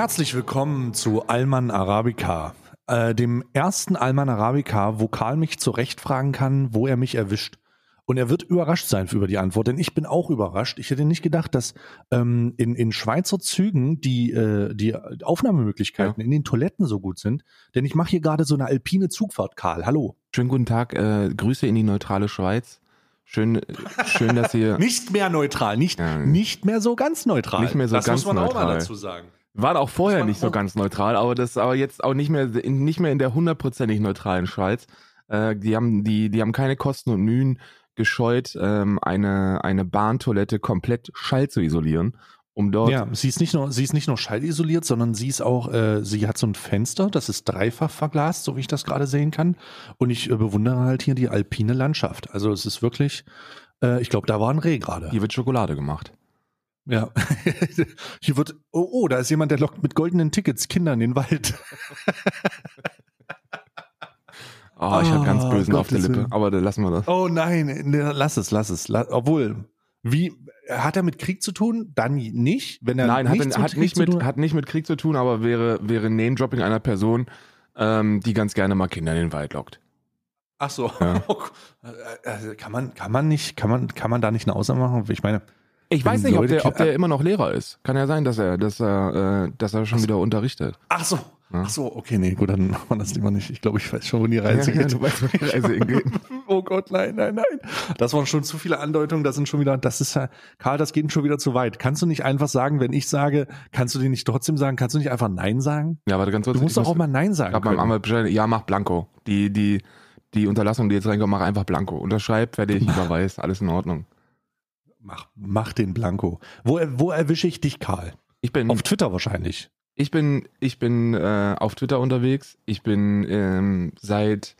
Herzlich willkommen zu Alman Arabica, äh, dem ersten Alman Arabica, wo Karl mich zurecht fragen kann, wo er mich erwischt. Und er wird überrascht sein über die Antwort, denn ich bin auch überrascht. Ich hätte nicht gedacht, dass ähm, in, in Schweizer Zügen die, äh, die Aufnahmemöglichkeiten Ja. in den Toiletten so gut sind. Denn ich mache hier gerade so eine alpine Zugfahrt, Karl. Hallo. Schönen guten Tag, äh, Grüße in die neutrale Schweiz. Schön, äh, schön, dass ihr. Nicht mehr neutral, nicht, Ja. nicht mehr so ganz neutral. Nicht mehr so das ganz muss man auch mal neutral. dazu sagen. War auch vorher man nicht so auch- ganz neutral, aber das aber jetzt auch nicht mehr in, nicht mehr in der hundertprozentig neutralen Schweiz. Äh, die haben die die haben keine Kosten und Mühen gescheut, ähm, eine eine Bahntoilette komplett schall zu isolieren, um dort Ja, sie ist nicht nur, sie ist nicht nur schallisoliert, sondern sie ist auch, äh, sie hat so ein Fenster, das ist dreifach verglast, so wie ich das gerade sehen kann. Und ich äh, bewundere halt hier die alpine Landschaft. Also es ist wirklich, äh, ich glaube, da war ein Reh gerade. hier wird Schokolade gemacht. Ja. hier wird, oh, oh, da ist jemand, der lockt mit goldenen Tickets Kinder in den Wald. Oh, ich habe ganz Ah, bösen auf der Lippe, aber dann lassen wir das. Oh nein, ne, lass es, lass es. La obwohl, wie, hat er mit Krieg zu tun? Dann nicht, wenn er Nein, hat, hat, nicht mit, tun hat nicht mit Krieg zu tun, aber wäre, wäre Name-Dropping einer Person, ähm, die ganz gerne mal Kinder in den Wald lockt. Ach so. Ja. Äh, äh, kann man, kann man nicht, kann man, kann man da nicht eine Aussage machen? Ich meine, Ich weiß nicht, ob der, ob Ki- der immer noch Lehrer ist. Kann ja sein, dass er, dass er, äh, dass er schon wieder unterrichtet. ach so, Ja. ach so, okay, nee, gut, dann machen wir das lieber nicht. Ich glaube, ich weiß schon, wo die Reise Ja, ja, geht. du weißt, wo die Reise hingeht. oh Gott, nein, nein, nein. Das waren schon zu viele Andeutungen, das sind schon wieder, das ist ja, Karl, das geht schon wieder zu weit. Kannst du nicht einfach sagen, wenn ich sage, kannst du dir nicht trotzdem sagen, kannst du nicht einfach Nein sagen? Ja, warte ganz kurz. Du musst ich doch muss- auch mal Nein sagen. Hab meinem. Anwalt Bescheid, ja, mach Blanko. Die, die, die Unterlassung, die jetzt reinkommt, mach einfach Blanko. Unterschreib, fertig, überweis, alles in Ordnung. Mach, mach den Blanko. Wo, wo erwische ich dich, Karl? Ich bin, Auf Twitter wahrscheinlich. ich bin, ich bin äh, auf Twitter unterwegs. Ich bin ähm, seit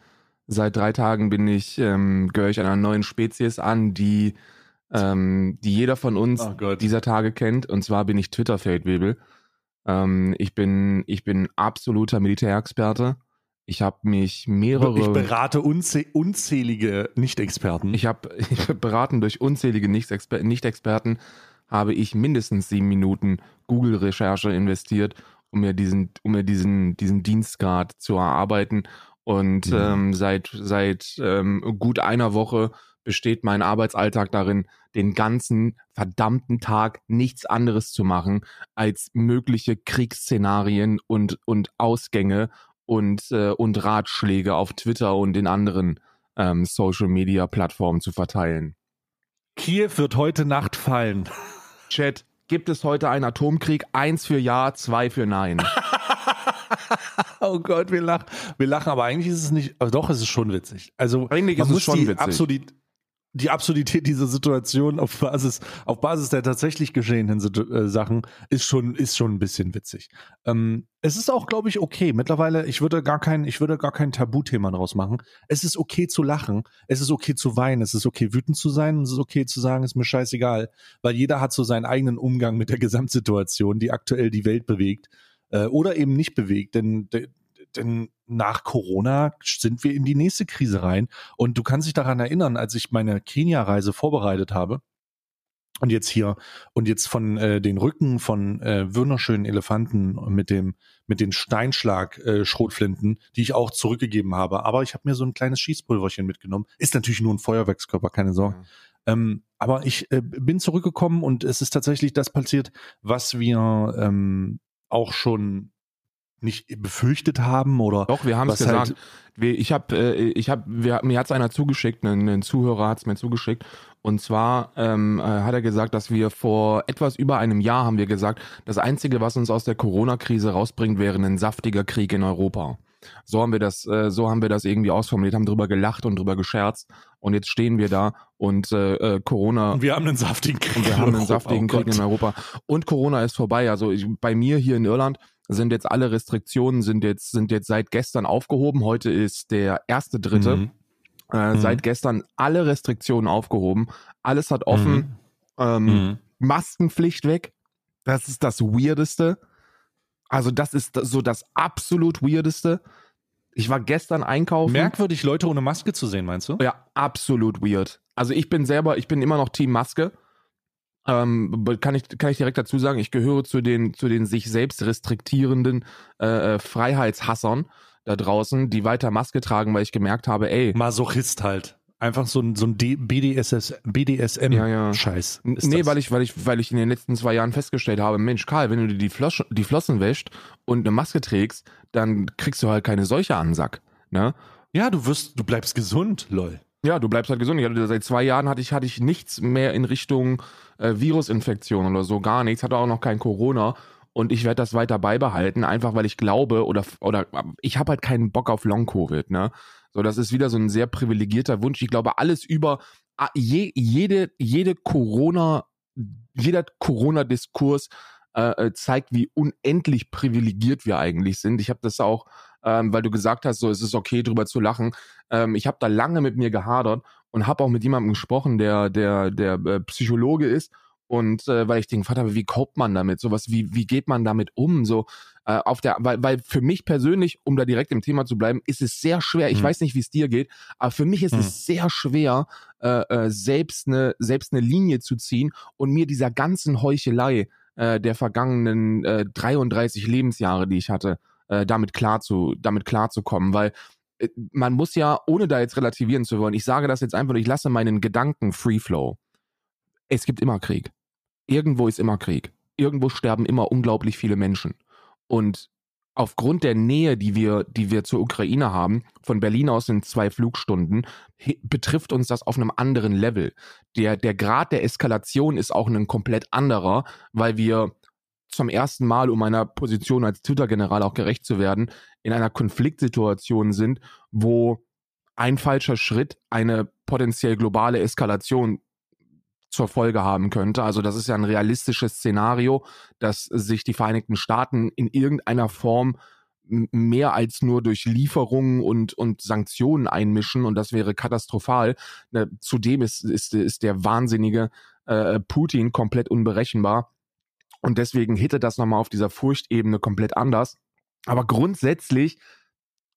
seit drei Tagen bin ich ähm, gehöre ich einer neuen Spezies an, die ähm, die jeder von uns Oh dieser Tage kennt. Und zwar bin ich Twitter-Feldwebel. Ähm, ich bin ich bin absoluter Militärexperte. Ich habe mich mehrere Ich berate unzäh unzählige Nicht-Experten. Ich habe beraten durch unzählige Nicht-Exper- Nicht-Experten, habe ich mindestens sieben Minuten Google-Recherche investiert, um mir diesen, um mir diesen, diesen Dienstgrad zu erarbeiten. Und Mhm. ähm, seit, seit ähm, gut einer Woche besteht mein Arbeitsalltag darin, den ganzen verdammten Tag nichts anderes zu machen, als mögliche Kriegsszenarien und, und Ausgänge und, äh, und Ratschläge auf Twitter und in anderen ähm, Social Media Plattformen zu verteilen. Kiew wird heute Nacht fallen. Chat, gibt es heute einen Atomkrieg? Eins für Ja, zwei für Nein. oh Gott, wir lachen. Wir lachen, aber eigentlich ist es nicht, aber doch, es ist schon witzig. Also, Eigentlich ist es schon die witzig. Absurdität, die Absurdität dieser Situation auf Basis, auf Basis der tatsächlich geschehenen äh, Sachen ist schon, ist schon ein bisschen witzig. Ähm, es ist auch, glaube ich, okay. Mittlerweile, ich würde gar kein, ich würde gar kein Tabuthema draus machen. Es ist okay zu lachen. Es ist okay zu weinen. Es ist okay wütend zu sein. Es ist okay zu sagen, ist mir scheißegal. Weil jeder hat so seinen eigenen Umgang mit der Gesamtsituation, die aktuell die Welt bewegt. Äh, oder eben nicht bewegt. Denn, denn nach Corona sind wir in die nächste Krise rein. Und du kannst dich daran erinnern, als ich meine Kenia-Reise vorbereitet habe und jetzt hier und jetzt von äh, den Rücken von äh, wunderschönen Elefanten mit dem mit den Steinschlag äh, Schrotflinten, die ich auch zurückgegeben habe, aber ich habe mir so ein kleines Schießpulverchen mitgenommen. Ist natürlich nur ein Feuerwerkskörper, keine Sorge. Ähm, aber ich äh, bin zurückgekommen und es ist tatsächlich das passiert, was wir ähm, auch schon nicht befürchtet haben oder Doch, wir haben es halt- gesagt. Wir, ich habe, äh, ich habe, wir, mir hat es einer zugeschickt, ein, ein Zuhörer hat es mir zugeschickt. Und zwar ähm, äh, hat er gesagt, dass wir vor etwas über einem Jahr haben wir gesagt, das Einzige, was uns aus der Corona-Krise rausbringt, wäre ein saftiger Krieg in Europa. So haben wir das, äh, so haben wir das irgendwie ausformuliert, haben drüber gelacht und drüber gescherzt. Und jetzt stehen wir da und äh, äh, Corona Und wir haben einen saftigen Krieg. und wir haben einen saftigen Oh Krieg in Europa. Und Corona ist vorbei. Also ich, bei mir hier in Irland sind jetzt alle Restriktionen sind jetzt sind jetzt seit gestern aufgehoben. Heute ist der erste Dritte. Mhm. Äh, Mhm. Seit gestern alle Restriktionen aufgehoben. Alles hat offen. Mhm. Ähm, Mhm. Maskenpflicht weg. Das ist das Weirdeste. Also das ist so das absolut Weirdeste. Ich war gestern einkaufen. Merkwürdig, Leute ohne Maske zu sehen, meinst du? Ja, absolut weird. Also ich bin selber, ich bin immer noch Team Maske. Ähm, kann ich kann ich direkt dazu sagen, ich gehöre zu den zu den sich selbst restriktierenden äh, äh Freiheitshassern da draußen, die weiter Maske tragen, weil ich gemerkt habe, ey, Masochist halt. Einfach so ein, so ein BDSS, BDSM-Scheiß. Ja, ja. Nee, weil ich, weil, ich, weil ich in den letzten zwei Jahren festgestellt habe, Mensch, Karl, wenn du dir die, Flosch, die Flossen wäscht und eine Maske trägst, dann kriegst du halt keine Seuche an den Sack. Ne? Ja, du wirst, du bleibst gesund, lol. Ja, du bleibst halt gesund. Ich hatte, seit zwei Jahren hatte ich, hatte ich nichts mehr in Richtung äh, Virusinfektion oder so, gar nichts. Hatte auch noch kein Corona. Und ich werde das weiter beibehalten, einfach weil ich glaube oder, oder ich habe halt keinen Bock auf Long-Covid, ne? So, das ist wieder so ein sehr privilegierter Wunsch. Ich glaube, alles über je, jede, jede Corona, jeder Corona-Diskurs äh, äh, zeigt, wie unendlich privilegiert wir eigentlich sind. Ich habe das auch, ähm, weil du gesagt hast, so es ist okay, drüber zu lachen. Ähm, ich habe da lange mit mir gehadert und habe auch mit jemandem gesprochen, der der der äh, Psychologe ist und äh, weil ich den gefragt habe, wie cope man damit? Sowas, wie, wie geht man damit um? So, äh, auf der, weil, weil für mich persönlich, um da direkt im Thema zu bleiben, ist es sehr schwer. Ich mhm. weiß nicht, wie es dir geht, aber für mich ist mhm. es sehr schwer, äh, äh, selbst eine, selbst eine Linie zu ziehen und mir dieser ganzen Heuchelei äh, der vergangenen äh, 33 Lebensjahre, die ich hatte, äh, damit klar zu, damit klarzukommen, weil äh, man muss ja, ohne da jetzt relativieren zu wollen, ich sage das jetzt einfach, ich lasse meinen Gedanken Free Flow. Es gibt immer Krieg irgendwo ist immer Krieg. Irgendwo sterben immer unglaublich viele Menschen. Und aufgrund der Nähe, die wir, die wir zur Ukraine haben, von Berlin aus sind zwei Flugstunden, betrifft uns das auf einem anderen Level. Der, der Grad der Eskalation ist auch ein komplett anderer, weil wir zum ersten Mal, um meiner Position als Twitter-General auch gerecht zu werden, in einer Konfliktsituation sind, wo ein falscher Schritt eine potenziell globale Eskalation zur Folge haben könnte. Also das ist ja ein realistisches Szenario, dass sich die Vereinigten Staaten in irgendeiner Form mehr als nur durch Lieferungen und, und Sanktionen einmischen und das wäre katastrophal. Ne, zudem ist, ist, ist der wahnsinnige äh, Putin komplett unberechenbar und deswegen hitte das nochmal auf dieser Furchtebene komplett anders. Aber grundsätzlich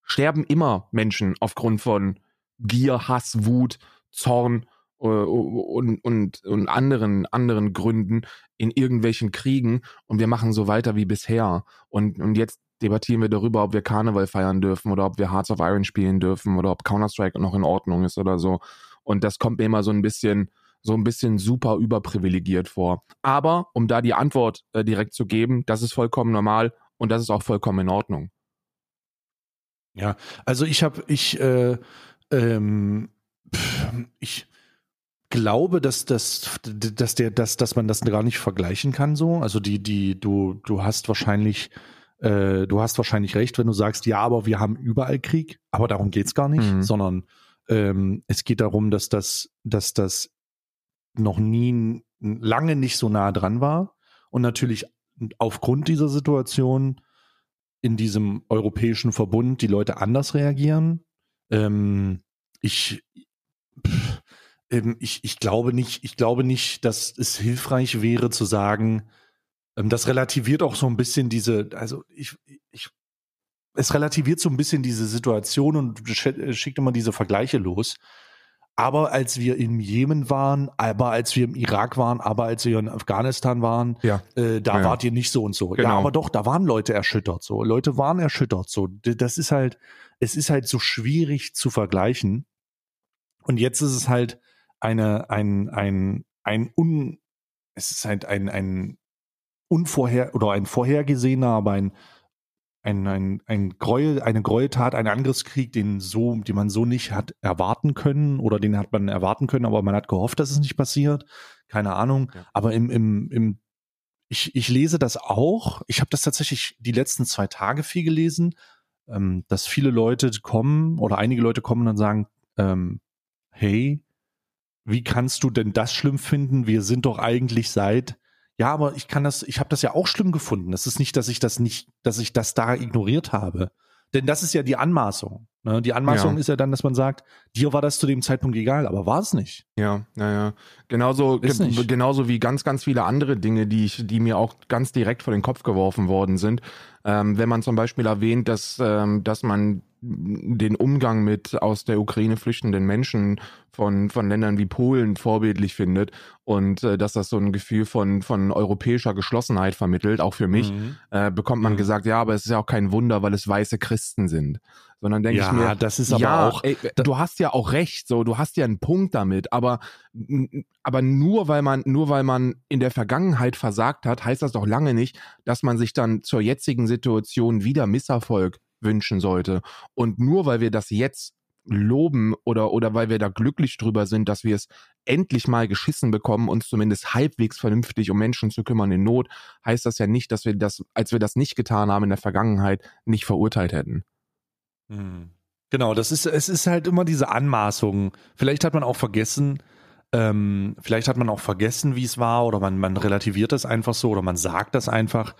sterben immer Menschen aufgrund von Gier, Hass, Wut, Zorn äh, und, und, und anderen, anderen Gründen in irgendwelchen Kriegen und wir machen so weiter wie bisher. Und, und jetzt debattieren wir darüber, ob wir Karneval feiern dürfen oder ob wir Hearts of Iron spielen dürfen oder ob Counter-Strike noch in Ordnung ist oder so. Und das kommt mir immer so ein bisschen, so ein bisschen super überprivilegiert vor. Aber um da die Antwort äh, direkt zu geben, das ist vollkommen normal und das ist auch vollkommen in Ordnung. Ja, also ich habe, ich, äh, ähm, ich, glaube, dass, dass, dass, der, dass, dass man das gar nicht vergleichen kann so. Also die, die, du, du hast wahrscheinlich, äh, du hast wahrscheinlich recht, wenn du sagst, ja, aber wir haben überall Krieg, aber darum geht's gar nicht, mhm. sondern ähm, es geht darum, dass das, dass das noch nie lange nicht so nah dran war und natürlich aufgrund dieser Situation in diesem europäischen Verbund die Leute anders reagieren. Ähm, ich, ähm, ich, ich glaube nicht, ich glaube nicht, dass es hilfreich wäre zu sagen, ähm, das relativiert auch so ein bisschen diese, also ich, ich, es relativiert so ein bisschen diese Situation und äh, schickt immer diese Vergleiche los. Aber als wir im Jemen waren, aber als wir im Irak waren, aber als wir in Afghanistan waren, ja. äh, da ja, wart ihr nicht so und so. Genau. Ja, aber doch, da waren Leute erschüttert so. Leute waren erschüttert so. Das ist halt, es ist halt so schwierig zu vergleichen. Und jetzt ist es halt, eine, ein, ein, ein un, es ist halt ein, ein unvorher oder ein vorhergesehener, aber ein, ein, ein, ein Gräuel, eine Gräueltat, ein Angriffskrieg, den so, den man so nicht hat erwarten können oder den hat man erwarten können, aber man hat gehofft, dass es nicht passiert. Keine Ahnung. Ja. Aber im, im, im, ich, ich lese das auch. Ich habe das tatsächlich die letzten zwei Tage viel gelesen, ähm, dass viele Leute kommen oder einige Leute kommen und sagen, ähm, hey, wie kannst du denn das schlimm finden? Wir sind doch eigentlich seit ja, aber ich kann das, ich habe das ja auch schlimm gefunden. Das ist nicht, dass ich das nicht, dass ich das da ignoriert habe. Denn das ist ja die Anmaßung. Ne? Die Anmaßung ja. ist ja dann, dass man sagt, dir war das zu dem Zeitpunkt egal, aber war es nicht. Ja, naja. Genauso, ge genauso wie ganz, ganz viele andere Dinge, die ich, die mir auch ganz direkt vor den Kopf geworfen worden sind. Ähm, wenn man zum Beispiel erwähnt, dass, ähm, dass man den Umgang mit aus der Ukraine flüchtenden Menschen von, von Ländern wie Polen vorbildlich findet und äh, dass das so ein Gefühl von, von europäischer Geschlossenheit vermittelt, auch für mich, mhm. äh, bekommt man mhm. gesagt, ja, aber es ist ja auch kein Wunder, weil es weiße Christen sind. Sondern denke ja, ich mir, das ist aber ja, auch. Ey, du hast ja auch recht, so, du hast ja einen Punkt damit, aber, aber nur weil man, nur weil man in der Vergangenheit versagt hat, heißt das doch lange nicht, dass man sich dann zur jetzigen Situation wieder Misserfolg wünschen sollte. Und nur weil wir das jetzt loben oder, oder weil wir da glücklich drüber sind, dass wir es endlich mal geschissen bekommen, uns zumindest halbwegs vernünftig um Menschen zu kümmern in Not, heißt das ja nicht, dass wir das, als wir das nicht getan haben in der Vergangenheit, nicht verurteilt hätten. Genau, das ist, es ist halt immer diese Anmaßung. Vielleicht hat man auch vergessen, ähm, vielleicht hat man auch vergessen, wie es war, oder man, man relativiert das einfach so, oder man sagt das einfach.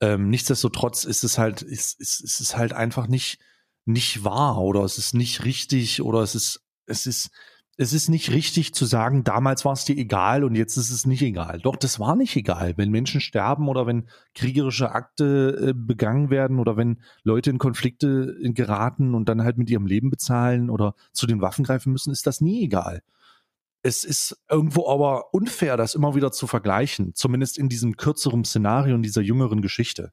Ähm, nichtsdestotrotz ist es halt, ist, ist, ist es halt einfach nicht, nicht wahr oder es ist nicht richtig oder es ist, es ist, es ist nicht richtig zu sagen, damals war es dir egal und jetzt ist es nicht egal. Doch, das war nicht egal. Wenn Menschen sterben oder wenn kriegerische Akte äh, begangen werden oder wenn Leute in Konflikte geraten und dann halt mit ihrem Leben bezahlen oder zu den Waffen greifen müssen, ist das nie egal es ist irgendwo aber unfair, das immer wieder zu vergleichen, zumindest in diesem kürzeren Szenario, in dieser jüngeren Geschichte.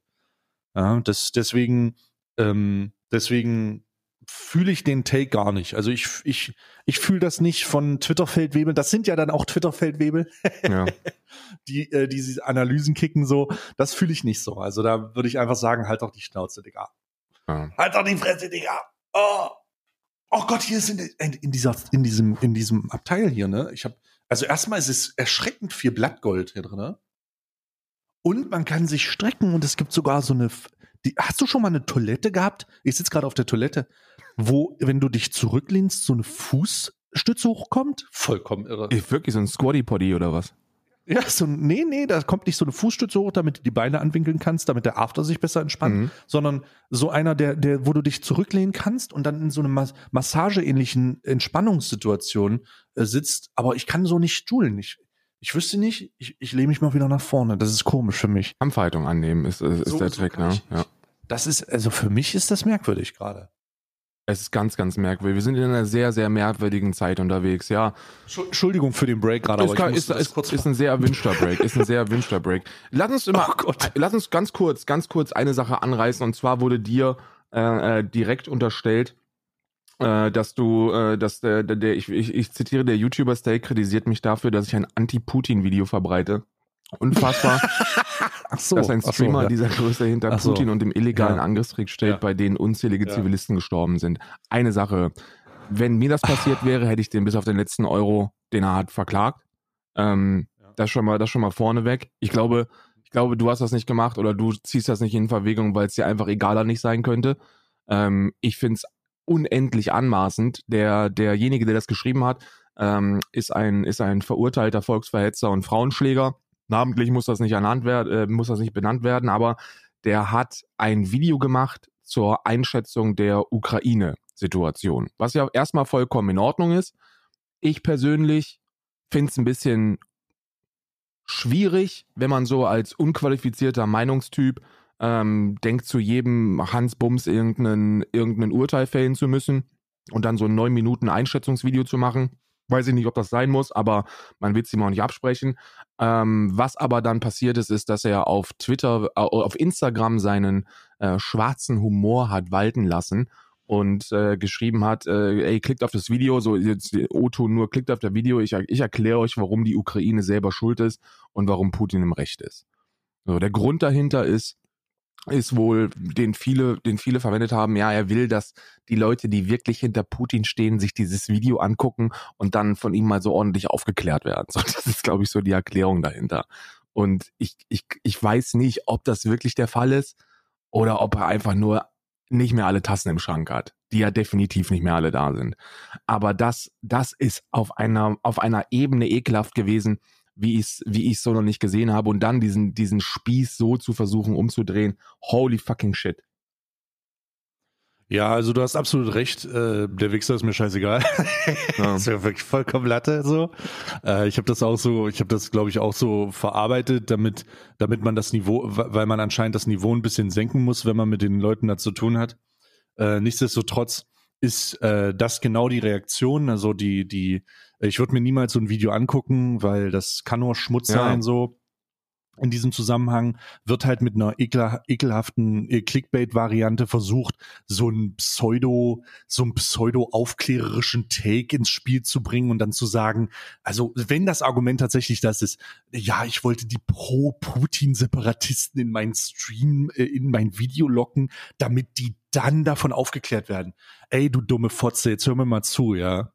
Ja, das, deswegen, ähm, deswegen fühle ich den Take gar nicht. Also ich, ich, ich fühle das nicht von Twitter-Feldwebel. Das sind ja dann auch Twitter-Feldwebel, ja. die, äh, die diese Analysen kicken so. Das fühle ich nicht so. Also da würde ich einfach sagen, halt doch die Schnauze, Digga. Ja. Halt doch die Fresse, Digga. Oh oh Gott, hier sind in, in, dieser, in diesem, in diesem Abteil hier, ne? Ich habe, also erstmal ist es erschreckend viel Blattgold hier drin, ne? Und man kann sich strecken und es gibt sogar so eine. Die, hast du schon mal eine Toilette gehabt? Ich sitze gerade auf der Toilette, wo, wenn du dich zurücklehnst, so eine Fußstütze hochkommt? Vollkommen irre. Ist wirklich so ein Squatty Potty oder was? Ja, so, nee, nee, da kommt nicht so eine Fußstütze hoch, damit du die Beine anwinkeln kannst, damit der After sich besser entspannt, mhm. sondern so einer, der, der, wo du dich zurücklehnen kannst und dann in so einer massageähnlichen Entspannungssituation äh, sitzt. Aber ich kann so nicht stuhlen. Ich, ich wüsste nicht, ich, ich lehne mich mal wieder nach vorne. Das ist komisch für mich. Kampfhaltung annehmen ist, ist, so, der Trick, ne? Ja. Das ist, also für mich ist das merkwürdig gerade. Es ist ganz, ganz merkwürdig. Wir sind in einer sehr, sehr merkwürdigen Zeit unterwegs, ja. Entschuldigung für den Break gerade, aber ist, ist, ist, ist ein sehr erwünschter Break. ist ein sehr erwünschter Break. Lass uns immer, oh lass uns ganz kurz, ganz kurz eine Sache anreißen und zwar wurde dir äh, äh direkt unterstellt, äh, dass du, äh, dass der, der, der ich, ich, ich zitiere, der YouTuber Stay kritisiert mich dafür, dass ich ein Anti-Putin-Video verbreite. Unfassbar. So, dass ein Streamer so, ja. dieser Größe hinter ach Putin so. und dem illegalen ja. Angriffskrieg steht, ja. bei denen unzählige Zivilisten gestorben sind. Eine Sache. Wenn mir das passiert wäre, hätte ich den bis auf den letzten Euro, den er hat, verklagt. Ähm, das schon mal, das schon mal vorneweg. Ich glaube, ich glaube, du hast das nicht gemacht oder du ziehst das nicht in Verwägung, weil es dir einfach egaler nicht sein könnte. Ähm, ich finde es unendlich anmaßend. Der, derjenige, der das geschrieben hat, ähm, ist ein, ist ein verurteilter Volksverhetzer und Frauenschläger namentlich muss das nicht ernannt werden, äh, muss das nicht benannt werden, aber der hat ein Video gemacht zur Einschätzung der Ukraine-Situation, was ja erstmal vollkommen in Ordnung ist. Ich persönlich finde es ein bisschen schwierig, wenn man so als unqualifizierter Meinungstyp ähm, denkt, zu jedem Hans Bums irgendeinen, irgendeinen Urteil fällen zu müssen und dann so ein neun Minuten Einschätzungsvideo zu machen. Weiß ich nicht, ob das sein muss, aber man wird es ihm auch nicht absprechen. Ähm, was aber dann passiert ist, ist, dass er auf Twitter, äh, auf Instagram seinen äh, schwarzen Humor hat walten lassen und äh, geschrieben hat, äh, ey, klickt auf das Video, so jetzt O-Ton nur, klickt auf das Video, ich, ich erkläre euch, warum die Ukraine selber schuld ist und warum Putin im Recht ist. So, der Grund dahinter ist, ist wohl, den viele, den viele verwendet haben, ja, er will, dass die Leute, die wirklich hinter Putin stehen, sich dieses Video angucken und dann von ihm mal so ordentlich aufgeklärt werden. So, das ist, glaube ich, so die Erklärung dahinter. Und ich, ich, ich weiß nicht, ob das wirklich der Fall ist oder ob er einfach nur nicht mehr alle Tassen im Schrank hat, die ja definitiv nicht mehr alle da sind. Aber das, das ist auf einer, auf einer Ebene ekelhaft gewesen, wie ich es wie so noch nicht gesehen habe und dann diesen, diesen Spieß so zu versuchen umzudrehen. Holy fucking shit. Ja, also du hast absolut recht. Äh, der Wichser ist mir scheißegal. Ja. ist ja wirklich vollkommen Latte so. Äh, ich habe das auch so, ich habe das glaube ich auch so verarbeitet, damit damit man das Niveau, weil man anscheinend das Niveau ein bisschen senken muss, wenn man mit den Leuten da zu tun hat. Äh, nichtsdestotrotz ist äh, das genau die Reaktion. Also die die, ich würde mir niemals so ein Video angucken, weil das kann nur Schmutz ja. sein so in diesem Zusammenhang wird halt mit einer ekel, ekelhaften äh, Clickbait-Variante versucht, so ein Pseudo, so ein pseudo-aufklärerischen Take ins Spiel zu bringen und dann zu sagen, also wenn das Argument tatsächlich das ist, ja, ich wollte die Pro-Putin-Separatisten in meinen Stream, äh, in mein Video locken, damit die dann davon aufgeklärt werden. Ey, du dumme Fotze, jetzt hör mir mal zu, ja.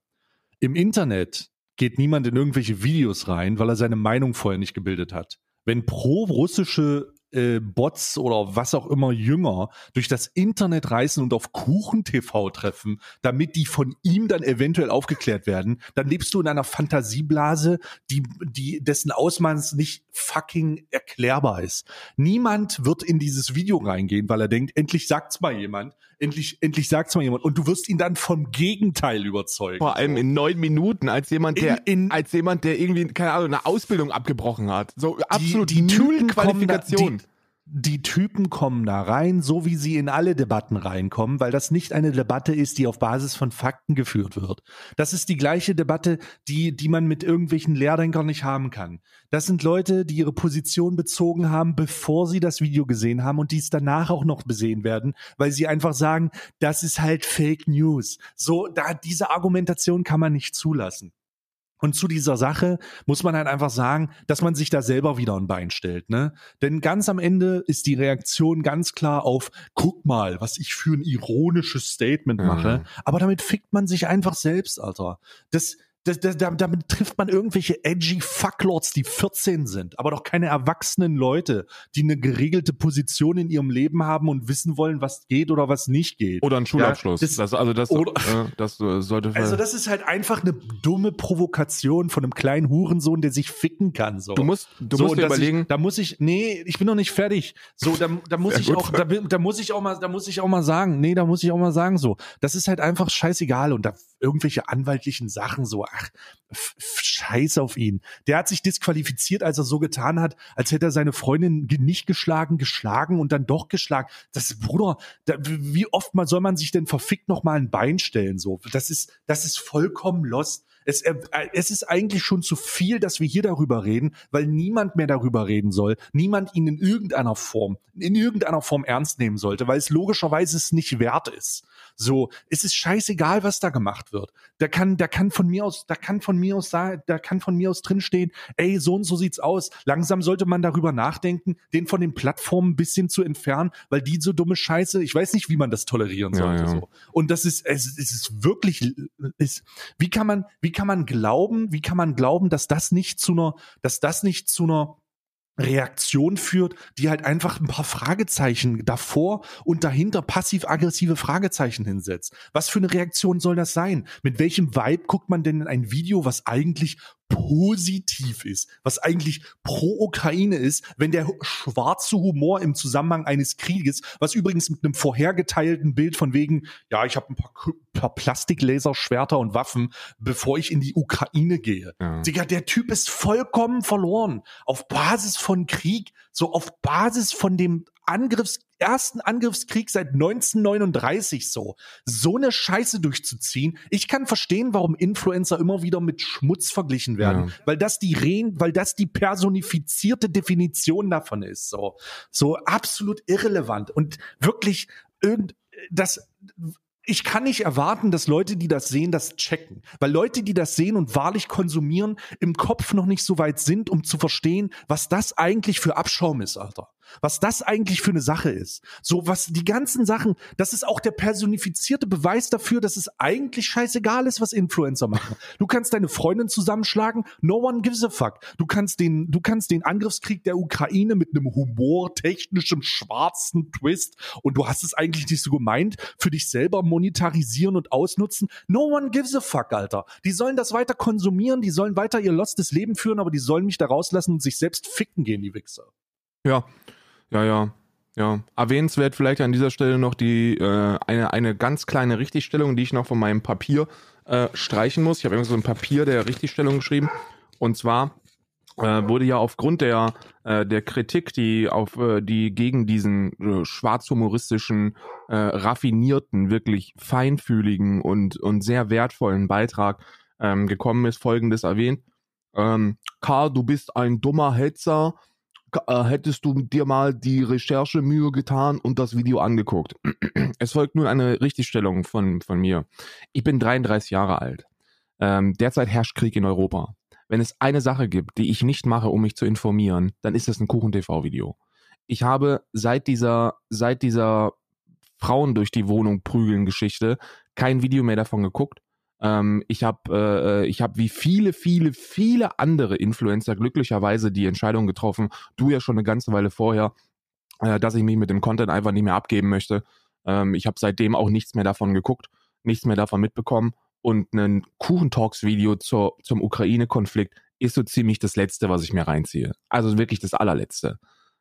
Im Internet geht niemand in irgendwelche Videos rein, weil er seine Meinung vorher nicht gebildet hat wenn pro-russische äh, Bots oder was auch immer Jünger durch das Internet reisen und auf Kuchen-TV treffen, damit die von ihm dann eventuell aufgeklärt werden, dann lebst du in einer Fantasieblase, die, die dessen Ausmaß nicht fucking erklärbar ist. Niemand wird in dieses Video reingehen, weil er denkt, endlich sagt's mal jemand, endlich, endlich sagt's mal jemand. Und du wirst ihn dann vom Gegenteil überzeugen. Vor allem in neun Minuten, als jemand, der, in, in, als jemand, der irgendwie, keine Ahnung, eine Ausbildung abgebrochen hat. So absolut die, die Null-Qualifikation die Typen kommen da rein, so wie sie in alle Debatten reinkommen, weil das nicht eine Debatte ist, die auf Basis von Fakten geführt wird. Das ist die gleiche Debatte, die, die man mit irgendwelchen Lehrdenkern nicht haben kann. Das sind Leute, die ihre Position bezogen haben, bevor sie das Video gesehen haben und die es danach auch noch besehen werden, weil sie einfach sagen, das ist halt Fake News. So, da, diese Argumentation kann man nicht zulassen. Und zu dieser Sache muss man halt einfach sagen, dass man sich da selber wieder ein Bein stellt, ne? Denn ganz am Ende ist die Reaktion ganz klar auf, guck mal, was ich für ein ironisches Statement mache. Mhm. Aber damit fickt man sich einfach selbst, Alter. Das, das, das, damit trifft man irgendwelche edgy Fucklords, die 14 sind, aber doch keine erwachsenen Leute, die eine geregelte Position in ihrem Leben haben und wissen wollen, was geht oder was nicht geht. Oder einen Schulabschluss. Ja, das, das, also das, oder, äh, das äh, sollte. Also das ist halt einfach eine dumme Provokation von einem kleinen Hurensohn, der sich ficken kann. So. Du musst, du so, musst dir überlegen. Ich, da muss ich, nee, ich bin noch nicht fertig. So, da, da muss ich auch, da, da muss ich auch mal, da muss ich auch mal sagen, nee, da muss ich auch mal sagen, so, das ist halt einfach scheißegal und da irgendwelche anwaltlichen Sachen so, ach, scheiß auf ihn. Der hat sich disqualifiziert, als er so getan hat, als hätte er seine Freundin nicht geschlagen, geschlagen und dann doch geschlagen. Das, Bruder, da, wie oft mal soll man sich denn verfickt noch mal ein Bein stellen, so? Das ist, das ist vollkommen lost. Es, äh, es ist eigentlich schon zu viel, dass wir hier darüber reden, weil niemand mehr darüber reden soll. Niemand ihn in irgendeiner Form, in irgendeiner Form ernst nehmen sollte, weil es logischerweise es nicht wert ist. So, es ist scheißegal, was da gemacht wird. Da kann, da kann von mir aus, da kann von mir aus, da, da kann von mir aus drinstehen, ey, so und so sieht's aus. Langsam sollte man darüber nachdenken, den von den Plattformen ein bisschen zu entfernen, weil die so dumme Scheiße, ich weiß nicht, wie man das tolerieren sollte. Ja, ja. So. Und das ist, es, es ist wirklich, ist, wie kann man, wie kann man glauben, wie kann man glauben, dass das nicht zu einer, dass das nicht zu einer Reaktion führt, die halt einfach ein paar Fragezeichen davor und dahinter passiv-aggressive Fragezeichen hinsetzt. Was für eine Reaktion soll das sein? Mit welchem Vibe guckt man denn in ein Video, was eigentlich positiv ist, was eigentlich pro Ukraine ist, wenn der schwarze Humor im Zusammenhang eines Krieges, was übrigens mit einem vorhergeteilten Bild von wegen, ja, ich habe ein paar, paar Plastiklaserschwerter und Waffen, bevor ich in die Ukraine gehe. Ja. Digga, der Typ ist vollkommen verloren. Auf Basis von Krieg, so auf Basis von dem Angriffs ersten Angriffskrieg seit 1939 so. So eine Scheiße durchzuziehen. Ich kann verstehen, warum Influencer immer wieder mit Schmutz verglichen werden, ja. weil das die Rehen, weil das die personifizierte Definition davon ist. So, so absolut irrelevant und wirklich irgend das ich kann nicht erwarten, dass Leute, die das sehen, das checken. Weil Leute, die das sehen und wahrlich konsumieren, im Kopf noch nicht so weit sind, um zu verstehen, was das eigentlich für Abschaum ist, Alter was das eigentlich für eine Sache ist. So, was die ganzen Sachen, das ist auch der personifizierte Beweis dafür, dass es eigentlich scheißegal ist, was Influencer machen. Du kannst deine Freundin zusammenschlagen, no one gives a fuck. Du kannst den, du kannst den Angriffskrieg der Ukraine mit einem humortechnischen schwarzen Twist und du hast es eigentlich nicht so gemeint, für dich selber monetarisieren und ausnutzen. No one gives a fuck, Alter. Die sollen das weiter konsumieren, die sollen weiter ihr lostes Leben führen, aber die sollen mich da rauslassen und sich selbst ficken gehen, die Wichser. Ja, ja, ja. Ja, erwähnenswert vielleicht an dieser Stelle noch die äh, eine, eine ganz kleine Richtigstellung, die ich noch von meinem Papier äh, streichen muss. Ich habe irgendwie so ein Papier der Richtigstellung geschrieben. Und zwar äh, wurde ja aufgrund der, äh, der Kritik, die auf äh, die gegen diesen äh, schwarzhumoristischen, äh, raffinierten, wirklich feinfühligen und, und sehr wertvollen Beitrag ähm, gekommen ist, folgendes erwähnt. Ähm, Karl, du bist ein dummer Hetzer. Äh, hättest du dir mal die Recherchemühe getan und das Video angeguckt. es folgt nun eine Richtigstellung von, von mir. Ich bin 33 Jahre alt. Ähm, derzeit herrscht Krieg in Europa. Wenn es eine Sache gibt, die ich nicht mache, um mich zu informieren, dann ist es ein Kuchen-TV-Video. Ich habe seit dieser, seit dieser Frauen durch die Wohnung prügeln Geschichte kein Video mehr davon geguckt. Ähm, ich habe äh, ich hab wie viele, viele, viele andere Influencer glücklicherweise die Entscheidung getroffen, du ja schon eine ganze Weile vorher, äh, dass ich mich mit dem Content einfach nicht mehr abgeben möchte. Ähm, ich habe seitdem auch nichts mehr davon geguckt, nichts mehr davon mitbekommen und ein Kuchentalks-Video zum Ukraine-Konflikt ist so ziemlich das Letzte, was ich mir reinziehe. Also wirklich das allerletzte.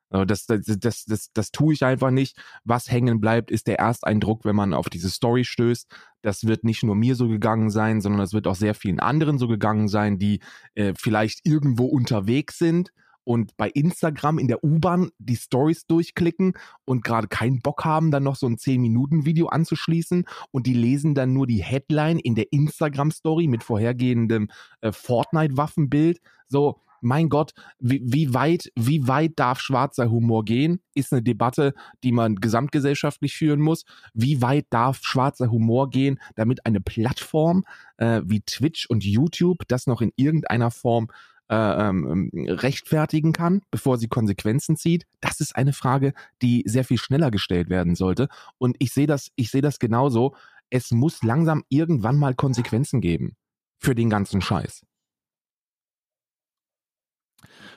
Das, das, das, das, das tue ich einfach nicht. Was hängen bleibt, ist der Ersteindruck, wenn man auf diese Story stößt. Das wird nicht nur mir so gegangen sein, sondern das wird auch sehr vielen anderen so gegangen sein, die äh, vielleicht irgendwo unterwegs sind und bei Instagram in der U-Bahn die Stories durchklicken und gerade keinen Bock haben, dann noch so ein 10-Minuten-Video anzuschließen und die lesen dann nur die Headline in der Instagram-Story mit vorhergehendem äh, Fortnite-Waffenbild. So, mein Gott, wie, wie, weit, wie weit darf schwarzer Humor gehen? Ist eine Debatte, die man gesamtgesellschaftlich führen muss. Wie weit darf schwarzer Humor gehen, damit eine Plattform äh, wie Twitch und YouTube das noch in irgendeiner Form äh, ähm, rechtfertigen kann, bevor sie Konsequenzen zieht? Das ist eine Frage, die sehr viel schneller gestellt werden sollte. Und ich sehe das, ich sehe das genauso. Es muss langsam irgendwann mal Konsequenzen geben für den ganzen Scheiß.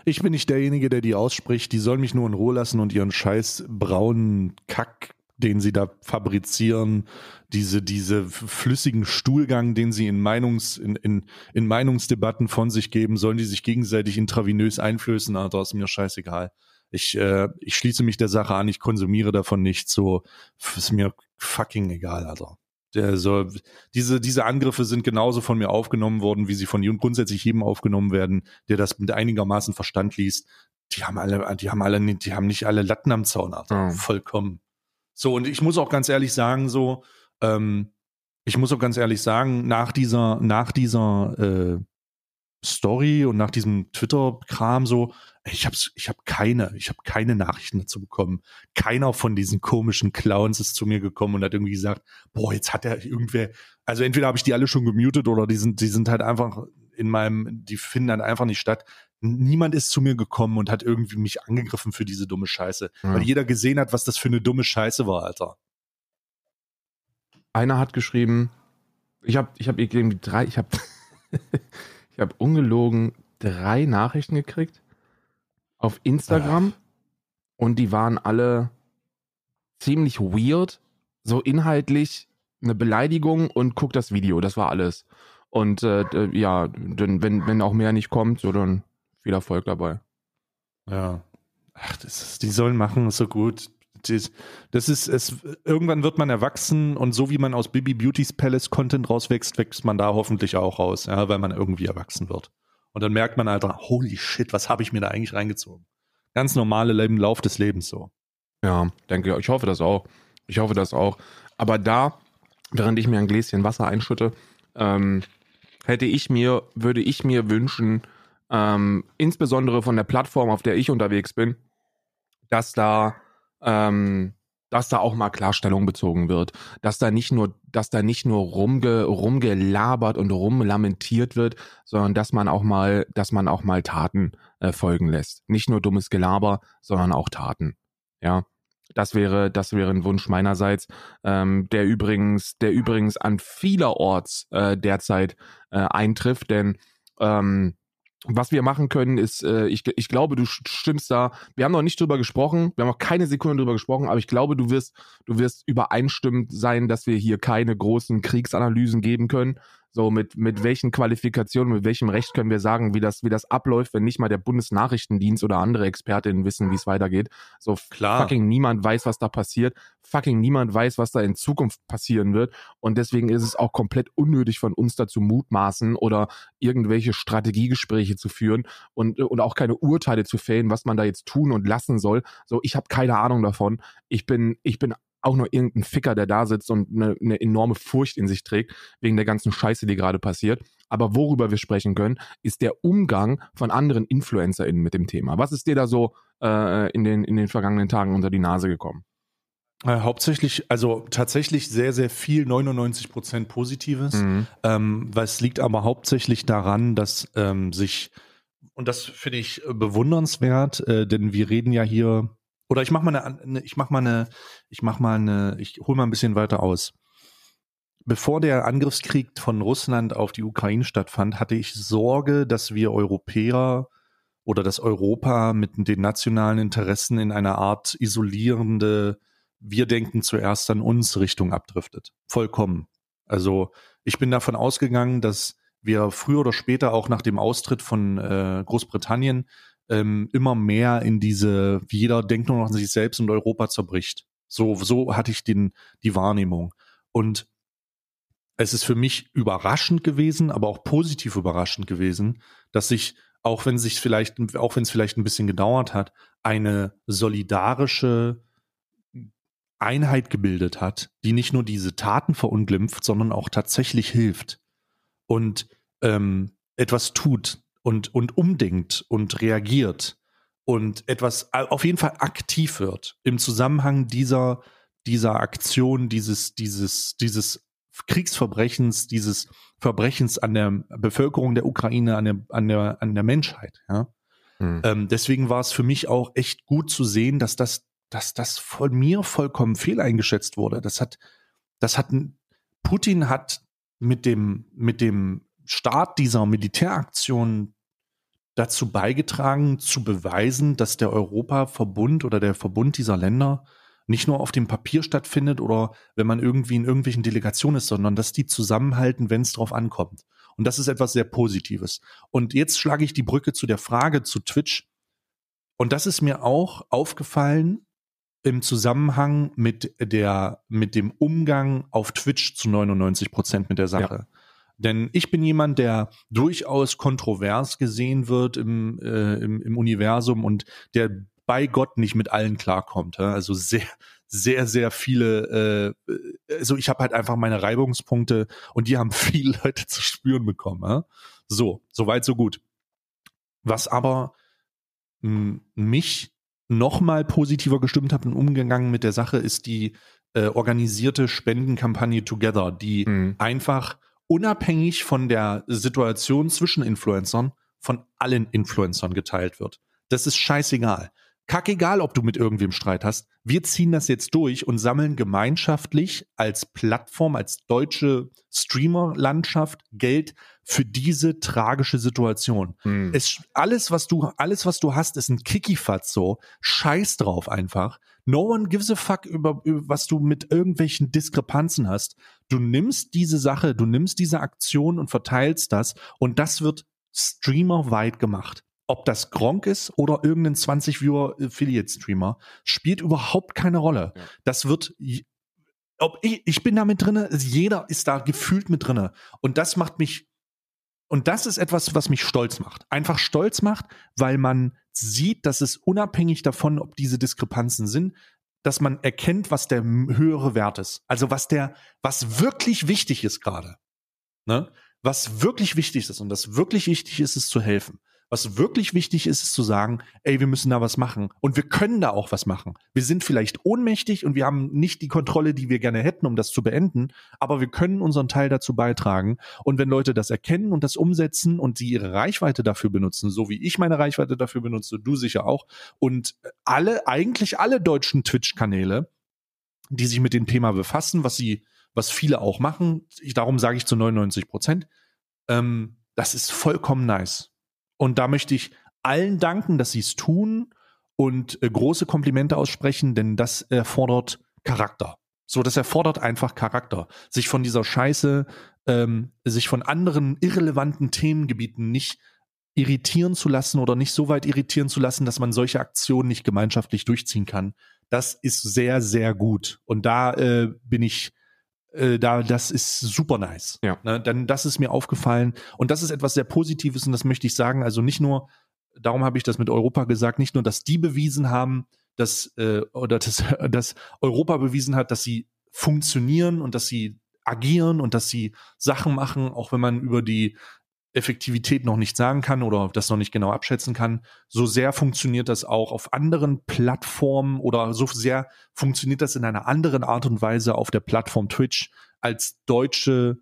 Ich bin nicht derjenige, der die ausspricht. Die sollen mich nur in Ruhe lassen und ihren scheiß braunen Kack den sie da fabrizieren, diese, diese flüssigen Stuhlgang, den sie in Meinungs, in, in, in Meinungsdebatten von sich geben, sollen die sich gegenseitig intravenös einflößen, Alter, ist mir scheißegal. Ich, äh, ich schließe mich der Sache an, ich konsumiere davon nicht so, ist mir fucking egal, Alter. Der so, diese, diese Angriffe sind genauso von mir aufgenommen worden, wie sie von grundsätzlich jedem aufgenommen werden, der das mit einigermaßen Verstand liest. Die haben alle, die haben alle, die haben nicht alle Latten am Zaun, Alter. Oh. Vollkommen. So, und ich muss auch ganz ehrlich sagen, so, ähm, ich muss auch ganz ehrlich sagen, nach dieser, nach dieser äh, Story und nach diesem Twitter-Kram so, ich hab's, ich habe keine, ich habe keine Nachrichten dazu bekommen. Keiner von diesen komischen Clowns ist zu mir gekommen und hat irgendwie gesagt, boah, jetzt hat er irgendwer, also entweder habe ich die alle schon gemutet oder die sind, die sind halt einfach in meinem, die finden dann einfach nicht statt niemand ist zu mir gekommen und hat irgendwie mich angegriffen für diese dumme Scheiße. Ja. Weil jeder gesehen hat, was das für eine dumme Scheiße war, Alter. Einer hat geschrieben, ich habe ich hab irgendwie drei, ich habe ich habe ungelogen drei Nachrichten gekriegt auf Instagram Ach. und die waren alle ziemlich weird, so inhaltlich eine Beleidigung und guck das Video, das war alles. Und äh, ja, denn wenn, wenn auch mehr nicht kommt, so dann viel Erfolg dabei. Ja. Ach, das ist, die sollen machen, ist so gut. Das, ist, es, irgendwann wird man erwachsen und so wie man aus Bibi Beauty's Palace Content rauswächst, wächst man da hoffentlich auch raus, ja, weil man irgendwie erwachsen wird. Und dann merkt man, Alter, holy shit, was habe ich mir da eigentlich reingezogen? Ganz normale Leben, Lauf des Lebens so. Ja, denke ich. hoffe das auch. Ich hoffe das auch. Aber da, während ich mir ein Gläschen Wasser einschütte, ähm, hätte ich mir, würde ich mir wünschen, ähm, insbesondere von der Plattform, auf der ich unterwegs bin, dass da, ähm, dass da auch mal Klarstellung bezogen wird, dass da nicht nur, dass da nicht nur rumge, rumgelabert und rumlamentiert wird, sondern dass man auch mal, dass man auch mal Taten äh, folgen lässt. Nicht nur dummes Gelaber, sondern auch Taten. Ja, das wäre, das wäre ein Wunsch meinerseits, ähm, der übrigens, der übrigens an vielerorts äh, derzeit äh, eintrifft, denn ähm, was wir machen können, ist, äh, ich, ich glaube, du stimmst da. Wir haben noch nicht drüber gesprochen, wir haben noch keine Sekunde drüber gesprochen, aber ich glaube, du wirst, du wirst übereinstimmend sein, dass wir hier keine großen Kriegsanalysen geben können, So mit, mit welchen Qualifikationen, mit welchem Recht können wir sagen, wie das, wie das abläuft, wenn nicht mal der Bundesnachrichtendienst oder andere Expertinnen wissen, wie es weitergeht. So Klar. fucking niemand weiß, was da passiert. Fucking niemand weiß, was da in Zukunft passieren wird. Und deswegen ist es auch komplett unnötig von uns dazu mutmaßen oder irgendwelche Strategiegespräche zu führen und, und auch keine Urteile zu fällen, was man da jetzt tun und lassen soll. So, ich habe keine Ahnung davon. Ich bin, ich bin auch nur irgendein Ficker, der da sitzt und eine, eine enorme Furcht in sich trägt, wegen der ganzen Scheiße, die gerade passiert. Aber worüber wir sprechen können, ist der Umgang von anderen InfluencerInnen mit dem Thema. Was ist dir da so äh, in, den, in den vergangenen Tagen unter die Nase gekommen? Äh, hauptsächlich, also tatsächlich sehr, sehr viel, 99 Prozent Positives. Mhm. Ähm, es liegt aber hauptsächlich daran, dass ähm, sich, und das finde ich bewundernswert, äh, denn wir reden ja hier oder ich mach mal eine, ich mach mal eine, ich mach mal eine, ich hole mal ein bisschen weiter aus. Bevor der Angriffskrieg von Russland auf die Ukraine stattfand, hatte ich Sorge, dass wir Europäer oder dass Europa mit den nationalen Interessen in einer Art isolierende, wir denken zuerst an uns Richtung abdriftet. Vollkommen. Also ich bin davon ausgegangen, dass wir früher oder später auch nach dem Austritt von äh, Großbritannien ähm, immer mehr in diese, jeder denkt nur noch an sich selbst und Europa zerbricht. So, so hatte ich den, die Wahrnehmung. Und es ist für mich überraschend gewesen, aber auch positiv überraschend gewesen, dass sich, auch wenn sich vielleicht, auch wenn es vielleicht ein bisschen gedauert hat, eine solidarische Einheit gebildet hat, die nicht nur diese Taten verunglimpft, sondern auch tatsächlich hilft und ähm, etwas tut, und, und umdenkt und reagiert und etwas auf jeden Fall aktiv wird im Zusammenhang dieser, dieser Aktion, dieses, dieses, dieses Kriegsverbrechens, dieses Verbrechens an der Bevölkerung der Ukraine, an der, an der, an der Menschheit. Ja? Hm. Ähm, deswegen war es für mich auch echt gut zu sehen, dass das, dass das von mir vollkommen fehleingeschätzt wurde. Das hat, das hat, Putin hat mit dem, mit dem Start dieser Militäraktion dazu beigetragen, zu beweisen, dass der Europaverbund oder der Verbund dieser Länder nicht nur auf dem Papier stattfindet oder wenn man irgendwie in irgendwelchen Delegationen ist, sondern dass die zusammenhalten, wenn es drauf ankommt. Und das ist etwas sehr Positives. Und jetzt schlage ich die Brücke zu der Frage zu Twitch. Und das ist mir auch aufgefallen im Zusammenhang mit der, mit dem Umgang auf Twitch zu 99 Prozent mit der Sache. Ja. Denn ich bin jemand, der durchaus kontrovers gesehen wird im, äh, im, im Universum und der bei Gott nicht mit allen klarkommt. Ja? Also sehr, sehr, sehr viele, äh, also ich habe halt einfach meine Reibungspunkte und die haben viele Leute zu spüren bekommen. Ja? So, so weit, so gut. Was aber mich noch mal positiver gestimmt hat im Umgang mit der Sache, ist die äh, organisierte Spendenkampagne Together, die mhm. einfach unabhängig von der Situation zwischen Influencern von allen Influencern geteilt wird. Das ist scheißegal. Kackegal, ob du mit irgendwem Streit hast. Wir ziehen das jetzt durch und sammeln gemeinschaftlich als Plattform, als deutsche Streamer-Landschaft Geld für diese tragische Situation. Hm. Es, alles, was du, alles, was du hast, ist ein Kickifatz so. Scheiß drauf einfach. No one gives a fuck über, über was du mit irgendwelchen Diskrepanzen hast. Du nimmst diese Sache, du nimmst diese Aktion und verteilst das und das wird streamerweit gemacht. Ob das Gronk ist oder irgendein 20-Viewer Affiliate-Streamer, spielt überhaupt keine Rolle. Ja. Das wird ob ich, ich bin da mit drinne, jeder ist da gefühlt mit drinne und das macht mich und das ist etwas, was mich stolz macht. Einfach stolz macht, weil man sieht, dass es unabhängig davon, ob diese Diskrepanzen sind, dass man erkennt, was der höhere Wert ist. Also was der, was wirklich wichtig ist gerade. Ne? Was wirklich wichtig ist und das wirklich wichtig ist, ist zu helfen. Was wirklich wichtig ist, ist zu sagen, ey, wir müssen da was machen. Und wir können da auch was machen. Wir sind vielleicht ohnmächtig und wir haben nicht die Kontrolle, die wir gerne hätten, um das zu beenden, aber wir können unseren Teil dazu beitragen. Und wenn Leute das erkennen und das umsetzen und sie ihre Reichweite dafür benutzen, so wie ich meine Reichweite dafür benutze, du sicher auch, und alle, eigentlich alle deutschen Twitch-Kanäle, die sich mit dem Thema befassen, was sie, was viele auch machen, ich, darum sage ich zu 99 Prozent, ähm, das ist vollkommen nice. Und da möchte ich allen danken, dass sie es tun und äh, große Komplimente aussprechen, denn das erfordert Charakter. So, das erfordert einfach Charakter. Sich von dieser Scheiße, ähm, sich von anderen irrelevanten Themengebieten nicht irritieren zu lassen oder nicht so weit irritieren zu lassen, dass man solche Aktionen nicht gemeinschaftlich durchziehen kann. Das ist sehr, sehr gut. Und da äh, bin ich, äh, da, das ist super nice. Ja. Ne? Dann, das ist mir aufgefallen. Und das ist etwas sehr Positives und das möchte ich sagen. Also nicht nur, darum habe ich das mit Europa gesagt, nicht nur, dass die bewiesen haben, dass, äh, oder dass, dass Europa bewiesen hat, dass sie funktionieren und dass sie agieren und dass sie Sachen machen, auch wenn man über die Effektivität noch nicht sagen kann oder das noch nicht genau abschätzen kann, so sehr funktioniert das auch auf anderen Plattformen oder so sehr funktioniert das in einer anderen Art und Weise auf der Plattform Twitch als deutsche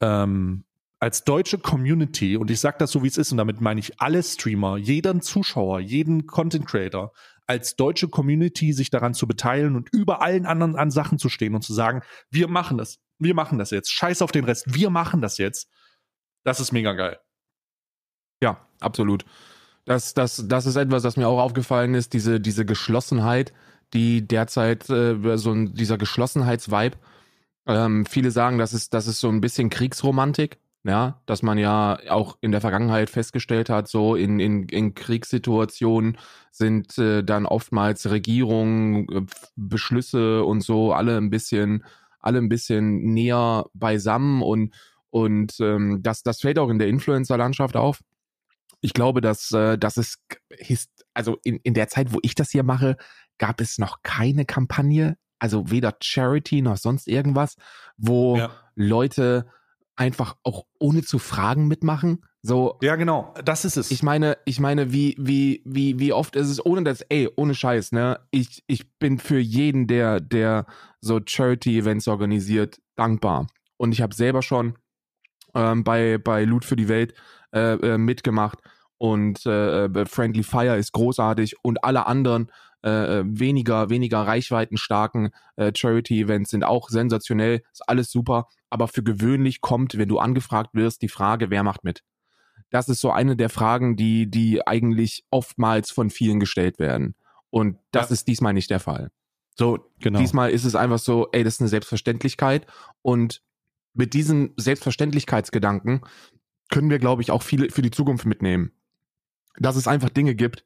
ähm, als deutsche Community. Und ich sage das so wie es ist. Und damit meine ich alle Streamer, jeden Zuschauer, jeden Content Creator als deutsche Community sich daran zu beteiligen und über allen anderen an Sachen zu stehen und zu sagen, wir machen das, wir machen das jetzt, scheiß auf den Rest, wir machen das jetzt das ist mega geil. Ja, absolut. Das, das, das ist etwas, das mir auch aufgefallen ist, diese, diese Geschlossenheit, die derzeit, äh, so ein, dieser Geschlossenheitsvibe. Ähm, viele sagen, das ist, das ist so ein bisschen Kriegsromantik, ja, dass man ja auch in der Vergangenheit festgestellt hat, so in, in, in Kriegssituationen sind äh, dann oftmals Regierungen, äh, Beschlüsse und so alle ein bisschen, alle ein bisschen näher beisammen und und ähm, das, das fällt auch in der Influencer-Landschaft auf. Ich glaube, dass, äh, dass es, also in, in der Zeit, wo ich das hier mache, gab es noch keine Kampagne, also weder Charity noch sonst irgendwas, wo ja. Leute einfach auch ohne zu fragen mitmachen. So. Ja, genau. Das ist es. Ich meine, ich meine, wie, wie, wie, wie oft ist es ohne das, ey, ohne Scheiß, ne? Ich, ich bin für jeden, der, der so Charity-Events organisiert, dankbar. Und ich habe selber schon ähm, bei, bei Loot für die Welt äh, äh, mitgemacht und äh, äh, Friendly Fire ist großartig und alle anderen äh, äh, weniger, weniger reichweitenstarken äh, Charity-Events sind auch sensationell, ist alles super, aber für gewöhnlich kommt, wenn du angefragt wirst, die Frage, wer macht mit? Das ist so eine der Fragen, die, die eigentlich oftmals von vielen gestellt werden. Und das ja. ist diesmal nicht der Fall. So, genau. diesmal ist es einfach so, ey, das ist eine Selbstverständlichkeit und mit diesem Selbstverständlichkeitsgedanken können wir, glaube ich, auch viele für die Zukunft mitnehmen. Dass es einfach Dinge gibt,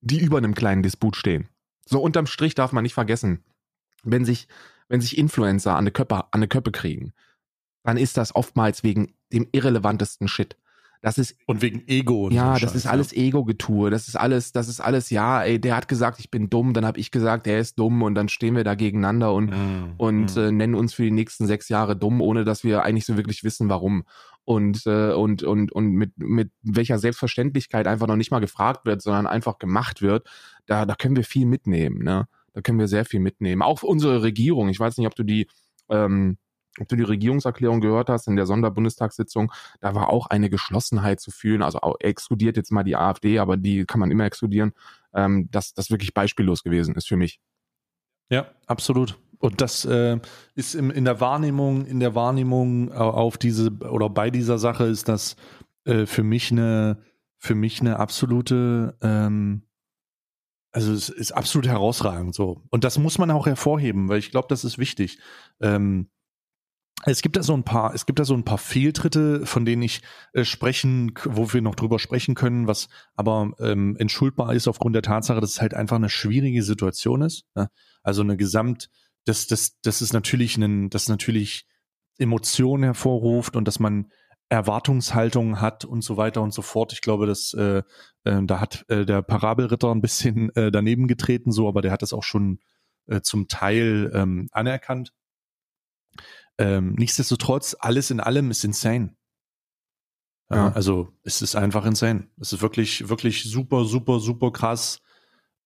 die über einem kleinen Disput stehen. So unterm Strich darf man nicht vergessen, wenn sich, wenn sich Influencer an eine Köppe, an eine Köppe kriegen, dann ist das oftmals wegen dem irrelevantesten Shit. Das ist und wegen Ego. Und ja, so das Scheiß, ist alles Ego-Getue. Das ist alles, das ist alles. Ja, ey, der hat gesagt, ich bin dumm. Dann habe ich gesagt, er ist dumm und dann stehen wir da gegeneinander und mm, und mm. Äh, nennen uns für die nächsten sechs Jahre dumm, ohne dass wir eigentlich so wirklich wissen, warum. Und äh, und und und mit mit welcher Selbstverständlichkeit einfach noch nicht mal gefragt wird, sondern einfach gemacht wird. Da da können wir viel mitnehmen. Ne, da können wir sehr viel mitnehmen. Auch unsere Regierung. Ich weiß nicht, ob du die ähm, ob du die Regierungserklärung gehört hast in der Sonderbundestagssitzung, da war auch eine Geschlossenheit zu fühlen, also exkludiert jetzt mal die AfD, aber die kann man immer exkludieren, ähm, dass das wirklich beispiellos gewesen ist für mich. Ja, absolut. Und das äh, ist im, in der Wahrnehmung, in der Wahrnehmung auf diese oder bei dieser Sache ist das äh, für mich eine, für mich eine absolute, ähm, also es ist absolut herausragend so. Und das muss man auch hervorheben, weil ich glaube, das ist wichtig. Ähm, es gibt da so ein paar, es gibt da so ein paar Fehltritte, von denen ich äh, sprechen, wo wir noch drüber sprechen können, was aber ähm, entschuldbar ist aufgrund der Tatsache, dass es halt einfach eine schwierige Situation ist. Ne? Also eine Gesamt, das, das, das ist natürlich ein, das natürlich Emotionen hervorruft und dass man Erwartungshaltungen hat und so weiter und so fort. Ich glaube, dass äh, äh, da hat äh, der Parabelritter ein bisschen äh, daneben getreten, so, aber der hat das auch schon äh, zum Teil ähm, anerkannt. Ähm, nichtsdestotrotz, alles in allem ist insane. Ja. also es ist einfach insane. Es ist wirklich, wirklich super, super, super krass.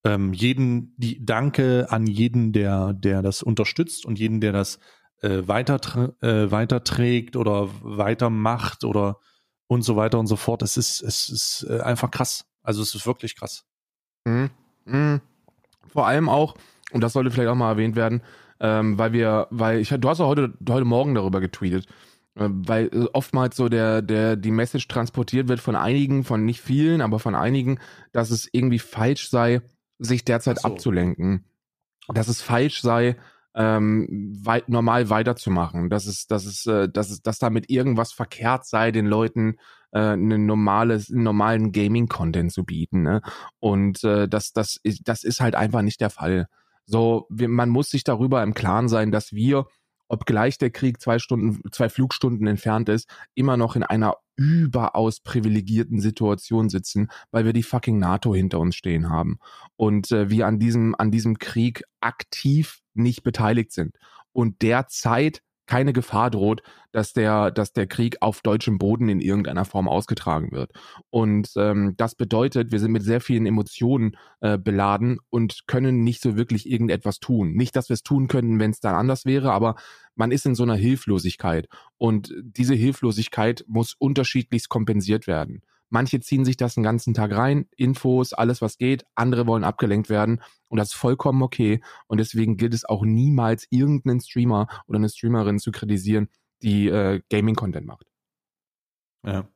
Ähm, jeden, die Danke an jeden, der, der das unterstützt und jeden, der das äh, weiter, äh, weiterträgt oder weitermacht oder und so weiter und so fort. Es ist, es ist äh, einfach krass. Also es ist wirklich krass. Mhm. Mhm. Vor allem auch, und das sollte vielleicht auch mal erwähnt werden, ähm, weil wir, weil ich, du hast auch heute, heute Morgen darüber getweetet, äh, weil äh, oftmals so der, der, die Message transportiert wird von einigen, von nicht vielen, aber von einigen, dass es irgendwie falsch sei, sich derzeit so. abzulenken. Dass es falsch sei, ähm, weit, normal weiterzumachen, dass es, dass es, äh, dass es, dass damit irgendwas verkehrt sei, den Leuten äh, einen normales, einen normalen Gaming-Content zu bieten. Ne? Und äh, das, das, ist, das ist halt einfach nicht der Fall. So, wir, man muss sich darüber im Klaren sein, dass wir, obgleich der Krieg zwei Stunden, zwei Flugstunden entfernt ist, immer noch in einer überaus privilegierten Situation sitzen, weil wir die fucking NATO hinter uns stehen haben. Und äh, wir an diesem an diesem Krieg aktiv nicht beteiligt sind. Und derzeit keine Gefahr droht, dass der, dass der Krieg auf deutschem Boden in irgendeiner Form ausgetragen wird. Und ähm, das bedeutet, wir sind mit sehr vielen Emotionen äh, beladen und können nicht so wirklich irgendetwas tun. Nicht, dass wir es tun könnten, wenn es dann anders wäre, aber man ist in so einer Hilflosigkeit. Und diese Hilflosigkeit muss unterschiedlichst kompensiert werden. Manche ziehen sich das den ganzen Tag rein, Infos, alles was geht. Andere wollen abgelenkt werden und das ist vollkommen okay. Und deswegen gilt es auch niemals, irgendeinen Streamer oder eine Streamerin zu kritisieren, die äh, Gaming-Content macht. Ja.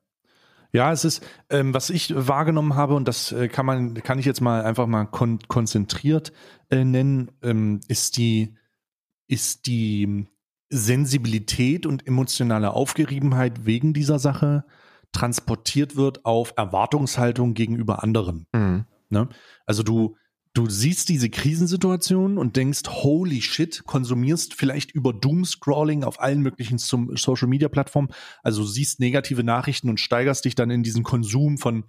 Ja, es ist, ähm, was ich wahrgenommen habe, und das äh, kann man, kann ich jetzt mal einfach mal kon konzentriert äh, nennen, ähm, ist die, ist die Sensibilität und emotionale Aufgeriebenheit wegen dieser Sache transportiert wird auf Erwartungshaltung gegenüber anderen. Mhm. Ne? Also du, du siehst diese Krisensituation und denkst, holy shit, konsumierst vielleicht über Doomscrolling auf allen möglichen Social Media Plattformen, also siehst negative Nachrichten und steigerst dich dann in diesen Konsum von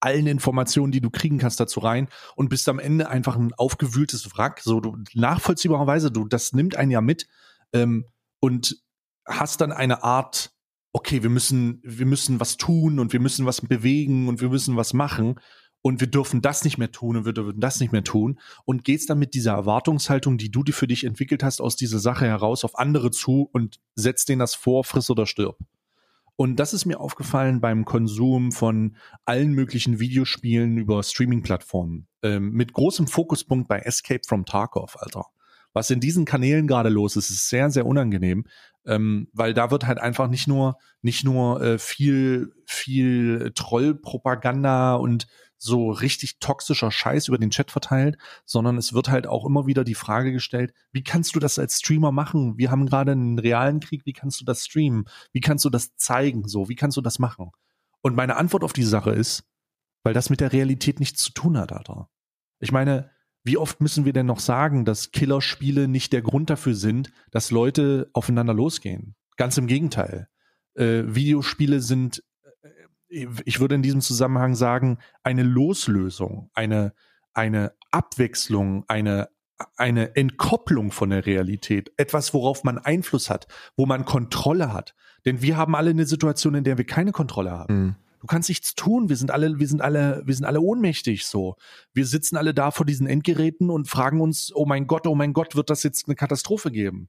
allen Informationen, die du kriegen kannst, dazu rein und bist am Ende einfach ein aufgewühltes Wrack. So, du nachvollziehbarerweise, du, das nimmt einen ja mit ähm, und hast dann eine Art okay, wir müssen, wir müssen was tun und wir müssen was bewegen und wir müssen was machen und wir dürfen das nicht mehr tun und wir dürfen das nicht mehr tun und gehst dann mit dieser Erwartungshaltung, die du dir für dich entwickelt hast, aus dieser Sache heraus auf andere zu und setzt denen das vor, friss oder stirb. Und das ist mir aufgefallen beim Konsum von allen möglichen Videospielen über Streaming-Plattformen. Ähm, mit großem Fokuspunkt bei Escape from Tarkov, Alter. Was in diesen Kanälen gerade los ist, ist sehr, sehr unangenehm, ähm, weil da wird halt einfach nicht nur nicht nur äh, viel viel Trollpropaganda und so richtig toxischer Scheiß über den Chat verteilt, sondern es wird halt auch immer wieder die Frage gestellt, wie kannst du das als Streamer machen? Wir haben gerade einen realen Krieg, wie kannst du das streamen? Wie kannst du das zeigen? So, wie kannst du das machen? Und meine Antwort auf die Sache ist, weil das mit der Realität nichts zu tun hat, Alter. Ich meine, wie oft müssen wir denn noch sagen, dass Killerspiele nicht der Grund dafür sind, dass Leute aufeinander losgehen? Ganz im Gegenteil. Äh, Videospiele sind, äh, ich würde in diesem Zusammenhang sagen, eine Loslösung, eine, eine Abwechslung, eine, eine Entkopplung von der Realität. Etwas, worauf man Einfluss hat, wo man Kontrolle hat. Denn wir haben alle eine Situation, in der wir keine Kontrolle haben. Mhm. Du kannst nichts tun. Wir sind alle, wir sind alle, wir sind alle ohnmächtig so. Wir sitzen alle da vor diesen Endgeräten und fragen uns, oh mein Gott, oh mein Gott, wird das jetzt eine Katastrophe geben?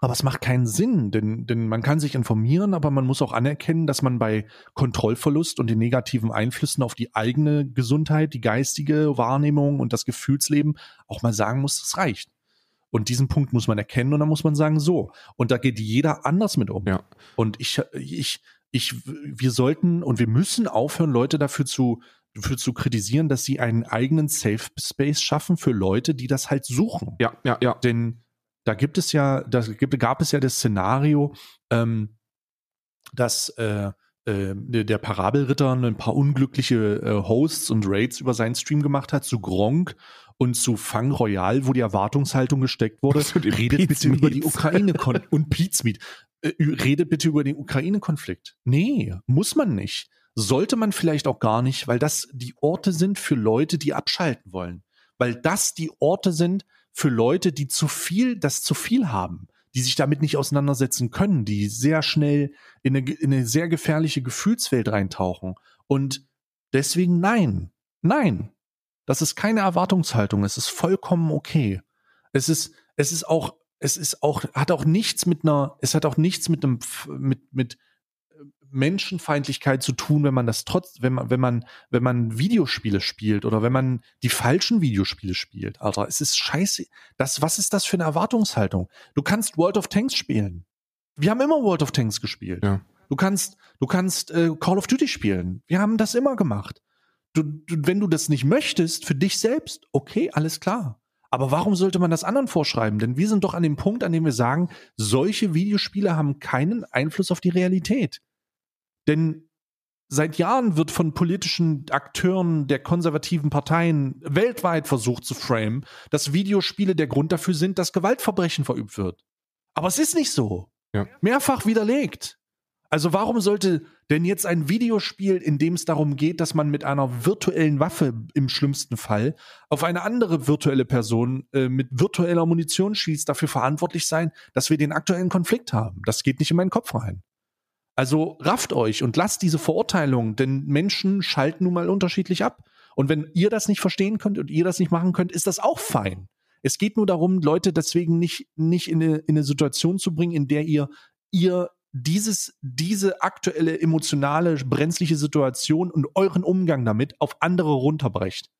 Aber es macht keinen Sinn, denn, denn man kann sich informieren, aber man muss auch anerkennen, dass man bei Kontrollverlust und den negativen Einflüssen auf die eigene Gesundheit, die geistige Wahrnehmung und das Gefühlsleben auch mal sagen muss, das reicht. Und diesen Punkt muss man erkennen und dann muss man sagen, so. Und da geht jeder anders mit um. Ja. Und ich, ich, ich, wir sollten und wir müssen aufhören, Leute dafür zu, dafür zu kritisieren, dass sie einen eigenen Safe Space schaffen für Leute, die das halt suchen. Ja, ja, ja. Denn da gibt es ja, da gibt, gab es ja das Szenario, ähm, dass äh, äh, der Parabelritter ein paar unglückliche äh, Hosts und Raids über seinen Stream gemacht hat zu Gronk und zu Fang Royal, wo die Erwartungshaltung gesteckt wurde, redet bitte über die Ukraine und Pizmeet. Äh, redet bitte über den Ukraine-Konflikt. Nee, muss man nicht. Sollte man vielleicht auch gar nicht, weil das die Orte sind für Leute, die abschalten wollen. Weil das die Orte sind für Leute, die zu viel, das zu viel haben, die sich damit nicht auseinandersetzen können, die sehr schnell in eine, in eine sehr gefährliche Gefühlswelt reintauchen. Und deswegen nein, nein. Das ist keine Erwartungshaltung. Es ist vollkommen okay. Es ist, es ist auch es ist auch, hat auch nichts mit einer, es hat auch nichts mit einem, mit, mit äh, Menschenfeindlichkeit zu tun, wenn man das trotz, wenn man, wenn man, wenn man Videospiele spielt oder wenn man die falschen Videospiele spielt. Alter, es ist scheiße. Das, was ist das für eine Erwartungshaltung? Du kannst World of Tanks spielen. Wir haben immer World of Tanks gespielt. Ja. Du kannst, du kannst äh, Call of Duty spielen. Wir haben das immer gemacht. Du, du, wenn du das nicht möchtest für dich selbst, okay, alles klar. Aber warum sollte man das anderen vorschreiben? Denn wir sind doch an dem Punkt, an dem wir sagen, solche Videospiele haben keinen Einfluss auf die Realität. Denn seit Jahren wird von politischen Akteuren der konservativen Parteien weltweit versucht zu framen, dass Videospiele der Grund dafür sind, dass Gewaltverbrechen verübt wird. Aber es ist nicht so. Ja. Mehrfach widerlegt. Also warum sollte denn jetzt ein Videospiel, in dem es darum geht, dass man mit einer virtuellen Waffe im schlimmsten Fall auf eine andere virtuelle Person äh, mit virtueller Munition schießt, dafür verantwortlich sein, dass wir den aktuellen Konflikt haben? Das geht nicht in meinen Kopf rein. Also rafft euch und lasst diese Verurteilung, denn Menschen schalten nun mal unterschiedlich ab. Und wenn ihr das nicht verstehen könnt und ihr das nicht machen könnt, ist das auch fein. Es geht nur darum, Leute deswegen nicht, nicht in eine, in eine Situation zu bringen, in der ihr, ihr dieses, diese aktuelle emotionale, brenzliche Situation und euren Umgang damit auf andere runterbrecht.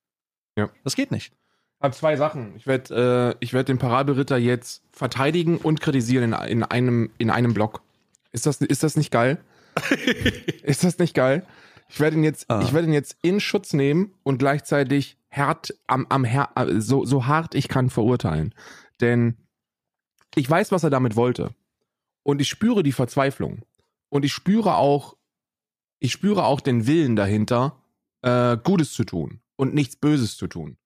Ja. Das geht nicht. Ich habe zwei Sachen. Ich werde äh, werd den Parabelritter jetzt verteidigen und kritisieren in, in, einem, in einem Block. Ist das, ist das nicht geil? ist das nicht geil? Ich werde ihn jetzt, Ah. ich werde ihn jetzt in Schutz nehmen und gleichzeitig hart, am, am, her- so, so hart ich kann verurteilen. Denn ich weiß, was er damit wollte. Und ich spüre die Verzweiflung. Und ich spüre auch, ich spüre auch den Willen dahinter, äh, Gutes zu tun und nichts Böses zu tun.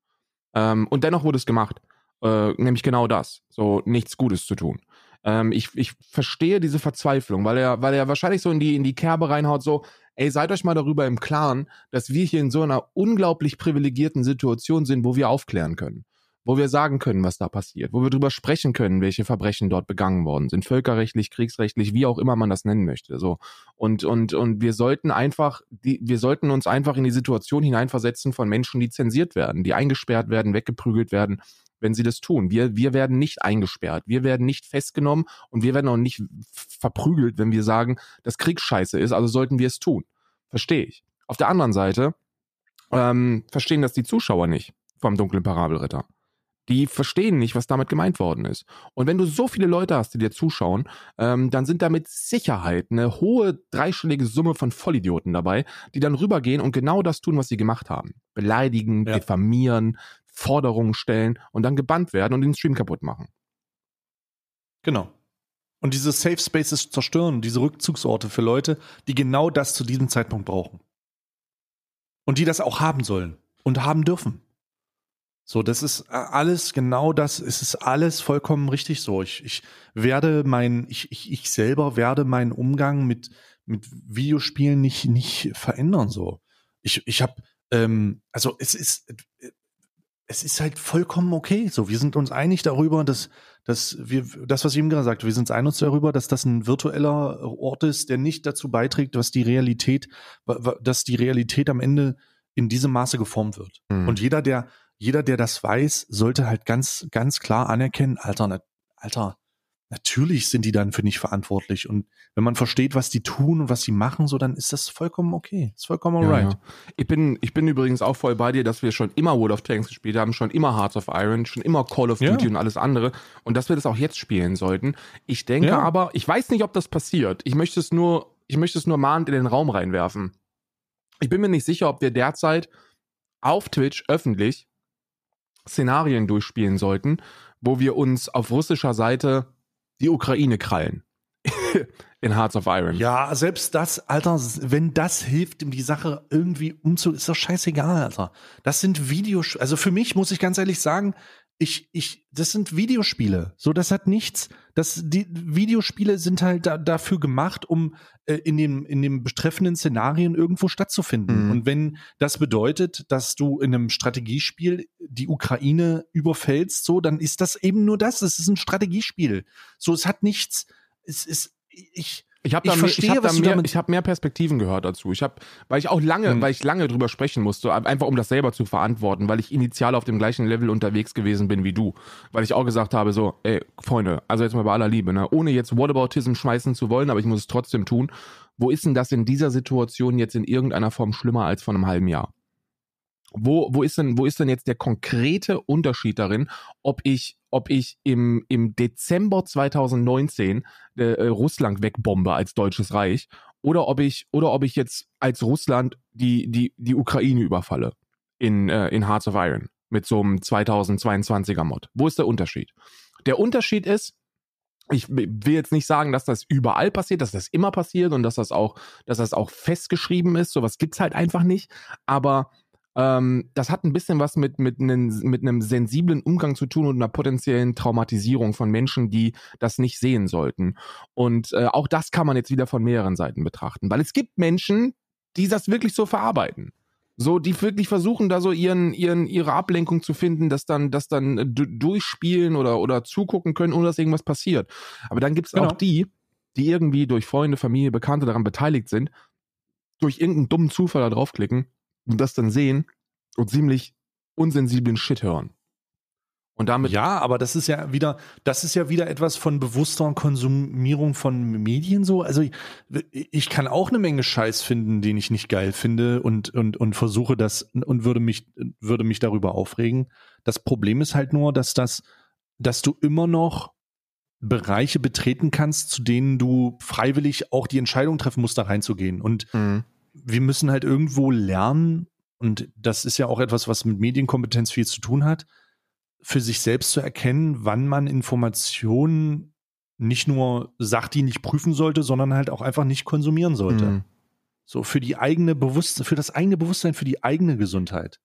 Ähm, und dennoch wurde es gemacht. Äh, nämlich genau das. So nichts Gutes zu tun. Ähm, ich, ich verstehe diese Verzweiflung, weil er, weil er wahrscheinlich so in die, in die Kerbe reinhaut, so, ey, seid euch mal darüber im Klaren, dass wir hier in so einer unglaublich privilegierten Situation sind, wo wir aufklären können. Wo wir sagen können, was da passiert, wo wir darüber sprechen können, welche Verbrechen dort begangen worden sind, völkerrechtlich, kriegsrechtlich, wie auch immer man das nennen möchte. So und und und wir sollten einfach, die, wir sollten uns einfach in die Situation hineinversetzen von Menschen, die zensiert werden, die eingesperrt werden, weggeprügelt werden, wenn sie das tun. Wir, wir werden nicht eingesperrt, wir werden nicht festgenommen und wir werden auch nicht verprügelt, wenn wir sagen, dass Krieg scheiße ist, also sollten wir es tun. Verstehe ich. Auf der anderen Seite ähm, verstehen das die Zuschauer nicht vom dunklen Parabelritter. Die verstehen nicht, was damit gemeint worden ist. Und wenn du so viele Leute hast, die dir zuschauen, ähm, dann sind da mit Sicherheit eine hohe dreistellige Summe von Vollidioten dabei, die dann rübergehen und genau das tun, was sie gemacht haben. Beleidigen, Ja. diffamieren, Forderungen stellen und dann gebannt werden und den Stream kaputt machen. Genau. Und diese Safe Spaces zerstören, diese Rückzugsorte für Leute, die genau das zu diesem Zeitpunkt brauchen. Und die das auch haben sollen und haben dürfen. So, das ist äh, alles genau das, es ist alles vollkommen richtig so. Ich, ich werde mein, ich, ich, ich selber werde meinen Umgang mit, mit Videospielen nicht, nicht verändern. So. Ich, ich habe, ähm, also es ist, äh, es ist halt vollkommen okay. So, wir sind uns einig darüber, dass, dass wir, das, was ich eben gerade sagte, wir sind uns einig darüber, dass das ein virtueller Ort ist, der nicht dazu beiträgt, was die Realität, dass die Realität am Ende in diesem Maße geformt wird. Mhm. Und jeder, der, jeder, der das weiß, sollte halt ganz, ganz klar anerkennen, Alter, na, Alter, natürlich sind die dann für nicht verantwortlich. Und wenn man versteht, was die tun und was sie machen, so, dann ist das vollkommen okay. Ist vollkommen Ja, alright. ja. Ich, bin, ich bin übrigens auch voll bei dir, dass wir schon immer World of Tanks gespielt haben, schon immer Hearts of Iron, schon immer Call of Ja. Duty und alles andere und dass wir das auch jetzt spielen sollten. Ich denke Ja. aber, ich weiß nicht, ob das passiert. Ich möchte es nur, ich möchte es nur mahnend in den Raum reinwerfen. Ich bin mir nicht sicher, ob wir derzeit auf Twitch öffentlich Szenarien durchspielen sollten, wo wir uns auf russischer Seite die Ukraine krallen. in Hearts of Iron. Ja, selbst das, Alter, wenn das hilft, um die Sache irgendwie umzu, ist doch scheißegal, Alter. Das sind Videos, also für mich muss ich ganz ehrlich sagen, ich, ich, das sind Videospiele. So, das hat nichts. Das, die Videospiele sind halt da, dafür gemacht, um äh, in dem, in dem betreffenden Szenarien irgendwo stattzufinden. Mhm. Und wenn das bedeutet, dass du in einem Strategiespiel die Ukraine überfällst, so, dann ist das eben nur das. Es ist ein Strategiespiel. So, es hat nichts, es ist, ich, Ich habe Ich da, mehr, verstehe, ich hab da, mehr, ich hab mehr Perspektiven gehört dazu. Ich habe, weil ich auch lange, Hm. weil ich lange drüber sprechen musste, einfach um das selber zu verantworten, weil ich initial auf dem gleichen Level unterwegs gewesen bin wie du, weil ich auch gesagt habe so, ey Freunde, also jetzt mal bei aller Liebe, ne, ohne jetzt Whataboutism schmeißen zu wollen, aber ich muss es trotzdem tun. Wo ist denn das in dieser Situation jetzt in irgendeiner Form schlimmer als vor einem halben Jahr? Wo, wo, ist denn, wo ist denn jetzt der konkrete Unterschied darin, ob ich, ob ich im, im Dezember 2019 äh, äh, Russland wegbombe als deutsches Reich oder ob ich, oder ob ich jetzt als Russland die, die, die Ukraine überfalle in, äh, in Hearts of Iron? mit so einem 2022er Mod? Wo ist der Unterschied? Der Unterschied ist, ich will jetzt nicht sagen, dass das überall passiert, dass das immer passiert und dass das auch, dass das auch festgeschrieben ist. Sowas gibt's halt einfach nicht. Aber ähm, das hat ein bisschen was mit, mit, einem, mit einem sensiblen Umgang zu tun und einer potenziellen Traumatisierung von Menschen, die das nicht sehen sollten. Und äh, auch das kann man jetzt wieder von mehreren Seiten betrachten, weil es gibt Menschen, die das wirklich so verarbeiten. So, die wirklich versuchen, da so ihren, ihren, ihre Ablenkung zu finden, dass dann, das dann äh, durchspielen oder, oder zugucken können, ohne dass irgendwas passiert. Aber dann gibt es genau. auch die, die irgendwie durch Freunde, Familie, Bekannte daran beteiligt sind, durch irgendeinen dummen Zufall da draufklicken und das dann sehen und ziemlich unsensiblen Shit hören. Und damit ja, aber das ist ja wieder, das ist ja wieder etwas von bewusster Konsumierung von Medien so. Also ich, ich, kann auch eine Menge Scheiß finden, den ich nicht geil finde und und und versuche das und würde mich würde mich darüber aufregen. Das Problem ist halt nur, dass das, dass du immer noch Bereiche betreten kannst, zu denen du freiwillig auch die Entscheidung treffen musst, da reinzugehen. Und mhm. Wir müssen halt irgendwo lernen, und das ist ja auch etwas, was mit Medienkompetenz viel zu tun hat für sich selbst zu erkennen, wann man Informationen nicht nur sachdienlich prüfen sollte, sondern halt auch einfach nicht konsumieren sollte. Mhm. So für die eigene Bewusstsein, für das eigene Bewusstsein, für die eigene Gesundheit.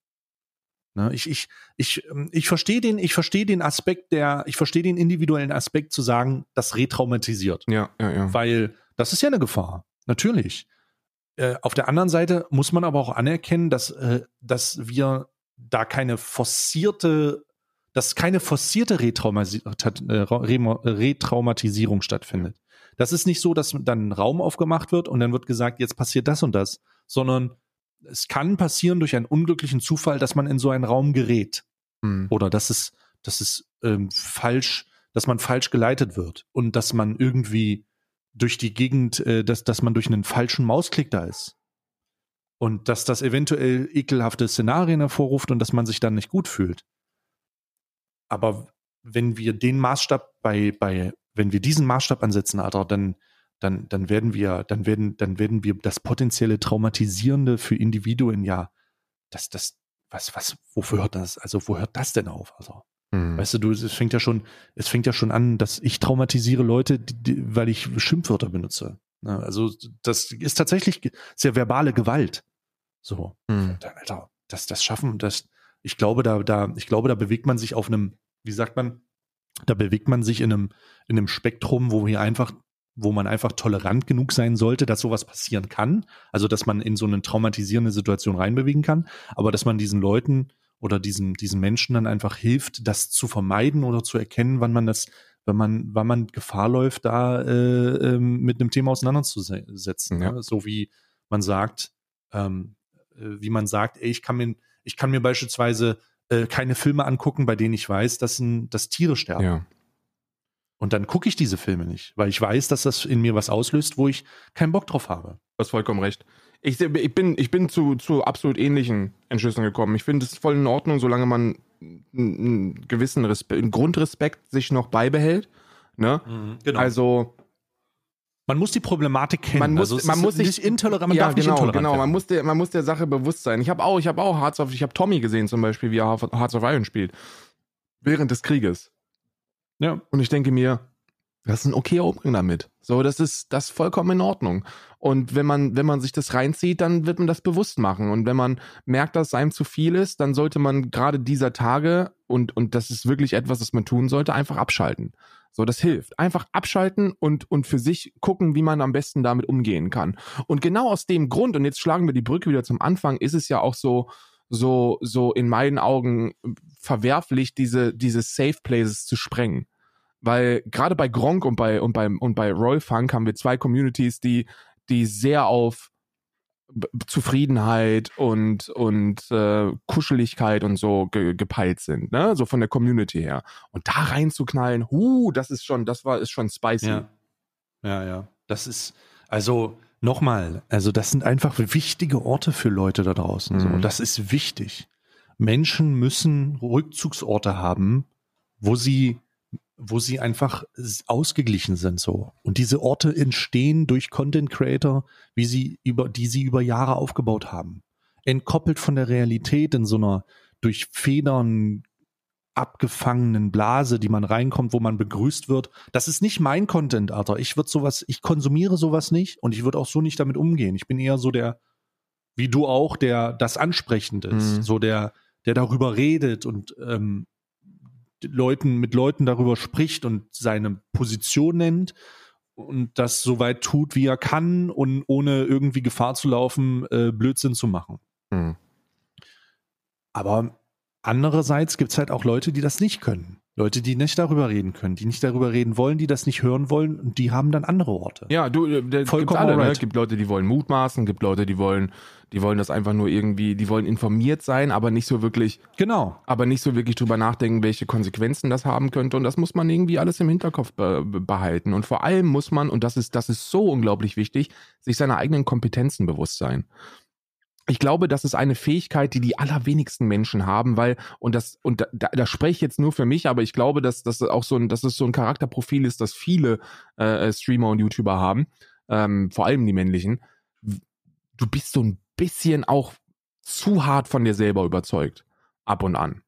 Ne, ich, ich, ich, ähm, ich verstehe den, ich verstehe den Aspekt der, ich verstehe den individuellen Aspekt zu sagen, das retraumatisiert. Ja, ja, ja. Weil das ist ja eine Gefahr. Natürlich. Äh, auf der anderen Seite muss man aber auch anerkennen, dass, äh, dass wir da keine forcierte dass keine forcierte äh, Retraumatisierung stattfindet. Das ist nicht so, dass dann ein Raum aufgemacht wird und dann wird gesagt, jetzt passiert das und das, sondern es kann passieren durch einen unglücklichen Zufall, dass man in so einen Raum gerät. Hm. Oder dass es, dass es ähm, falsch, dass man falsch geleitet wird und dass man irgendwie durch die Gegend, äh, dass, dass man durch einen falschen Mausklick da ist. Und dass das eventuell ekelhafte Szenarien hervorruft und dass man sich dann nicht gut fühlt. Aber wenn wir den Maßstab bei, bei, wenn wir diesen Maßstab ansetzen, Alter, dann, dann, dann werden wir, dann werden, dann werden wir das potenzielle Traumatisierende für Individuen ja, das, das, was, was, wofür hört das? Also, wo hört das denn auf? Also, hm. weißt du, du, es fängt ja schon, es fängt ja schon an, dass ich traumatisiere Leute, die, die, weil ich Schimpfwörter benutze. Ne? Also, das ist tatsächlich sehr verbale Gewalt. So, hm. Alter, das, das schaffen, das, ich glaube, da, da, ich glaube, da bewegt man sich auf einem, wie sagt man, da bewegt man sich in einem, in einem Spektrum, wo wir einfach, wo man einfach tolerant genug sein sollte, dass sowas passieren kann. Also, dass man in so eine traumatisierende Situation reinbewegen kann, aber dass man diesen Leuten oder diesen, diesen Menschen dann einfach hilft, das zu vermeiden oder zu erkennen, wann man das, wenn man, wann man Gefahr läuft, da äh, äh, mit einem Thema auseinanderzusetzen. Ja. Ne? So wie man sagt, ähm, äh, wie man sagt, ey, ich kann mir, ich kann mir beispielsweise äh, keine Filme angucken, bei denen ich weiß, dass, ein, dass Tiere sterben. Ja. Und dann gucke ich diese Filme nicht, weil ich weiß, dass das in mir was auslöst, wo ich keinen Bock drauf habe. Du hast vollkommen recht. Ich, ich bin, ich bin zu, zu absolut ähnlichen Entschlüssen gekommen. Ich finde es voll in Ordnung, solange man einen gewissen Respekt, einen Grundrespekt sich noch beibehält. Ne? Mhm, genau. Also man muss die Problematik kennen. Man muss, also man muss sich intolerant, man ja, darf genau, nicht intolerant genau. Man muss der, man muss der Sache bewusst sein. Ich habe auch, ich habe auch Hearts of, ich habe Tommy gesehen zum Beispiel, wie er Hearts of Iron spielt während des Krieges. Ja. Und ich denke mir, das ist ein okayer Umgang damit. So, das ist das ist vollkommen in Ordnung. Und wenn man, wenn man sich das reinzieht, dann wird man das bewusst machen. Und wenn man merkt, dass einem zu viel ist, dann sollte man gerade dieser Tage, und, und das ist wirklich etwas, was man tun sollte, einfach abschalten. So, das hilft. Einfach abschalten und, und für sich gucken, wie man am besten damit umgehen kann. Und genau aus dem Grund, und jetzt schlagen wir die Brücke wieder zum Anfang, ist es ja auch so, so, so in meinen Augen verwerflich, diese, diese Safe Places zu sprengen. Weil gerade bei Gronk und bei, und bei, und bei Roy Funk haben wir zwei Communities, die, die sehr auf Zufriedenheit und und äh, Kuscheligkeit und so ge gepeilt sind, ne? So von der Community her. Und da reinzuknallen, huh, das ist schon, das war ist schon spicy. Ja, ja. ja. Das ist also nochmal, also das sind einfach wichtige Orte für Leute da draußen. Mhm. So. Das ist wichtig. Menschen müssen Rückzugsorte haben, wo sie wo sie einfach ausgeglichen sind so. Und diese Orte entstehen durch Content Creator, wie sie über, die sie über Jahre aufgebaut haben. Entkoppelt von der Realität in so einer, durch Federn abgefangenen Blase, die man reinkommt, wo man begrüßt wird. Das ist nicht mein Content, Alter. Ich würde sowas, ich konsumiere sowas nicht und ich würde auch so nicht damit umgehen. Ich bin eher so der, wie du auch, der das ansprechend ist, mhm. so der, der darüber redet und ähm, Leuten mit Leuten darüber spricht und seine Position nennt und das so weit tut, wie er kann und ohne irgendwie Gefahr zu laufen, äh, Blödsinn zu machen. Mhm. Aber andererseits gibt es halt auch Leute, die das nicht können. Leute, die nicht darüber reden können, die nicht darüber reden wollen, die das nicht hören wollen und die haben dann andere Worte. Ja, du, äh, der Vollkommen alle, ne? gibt Leute, die wollen mutmaßen, gibt Leute, die wollen, die wollen das einfach nur irgendwie, die wollen informiert sein, aber nicht so wirklich, genau, aber nicht so wirklich drüber nachdenken, welche Konsequenzen das haben könnte und das muss man irgendwie alles im Hinterkopf be behalten und vor allem muss man und das ist, das ist so unglaublich wichtig, sich seiner eigenen Kompetenzen bewusst sein ich glaube, das ist eine Fähigkeit, die die allerwenigsten Menschen haben, weil, und das, und da, da spreche ich jetzt nur für mich, aber ich glaube, dass das auch so ein, dass es so ein Charakterprofil ist, das viele äh, Streamer und YouTuber haben, ähm, vor allem die männlichen. Du bist so ein bisschen auch zu hart von dir selber überzeugt, ab und an.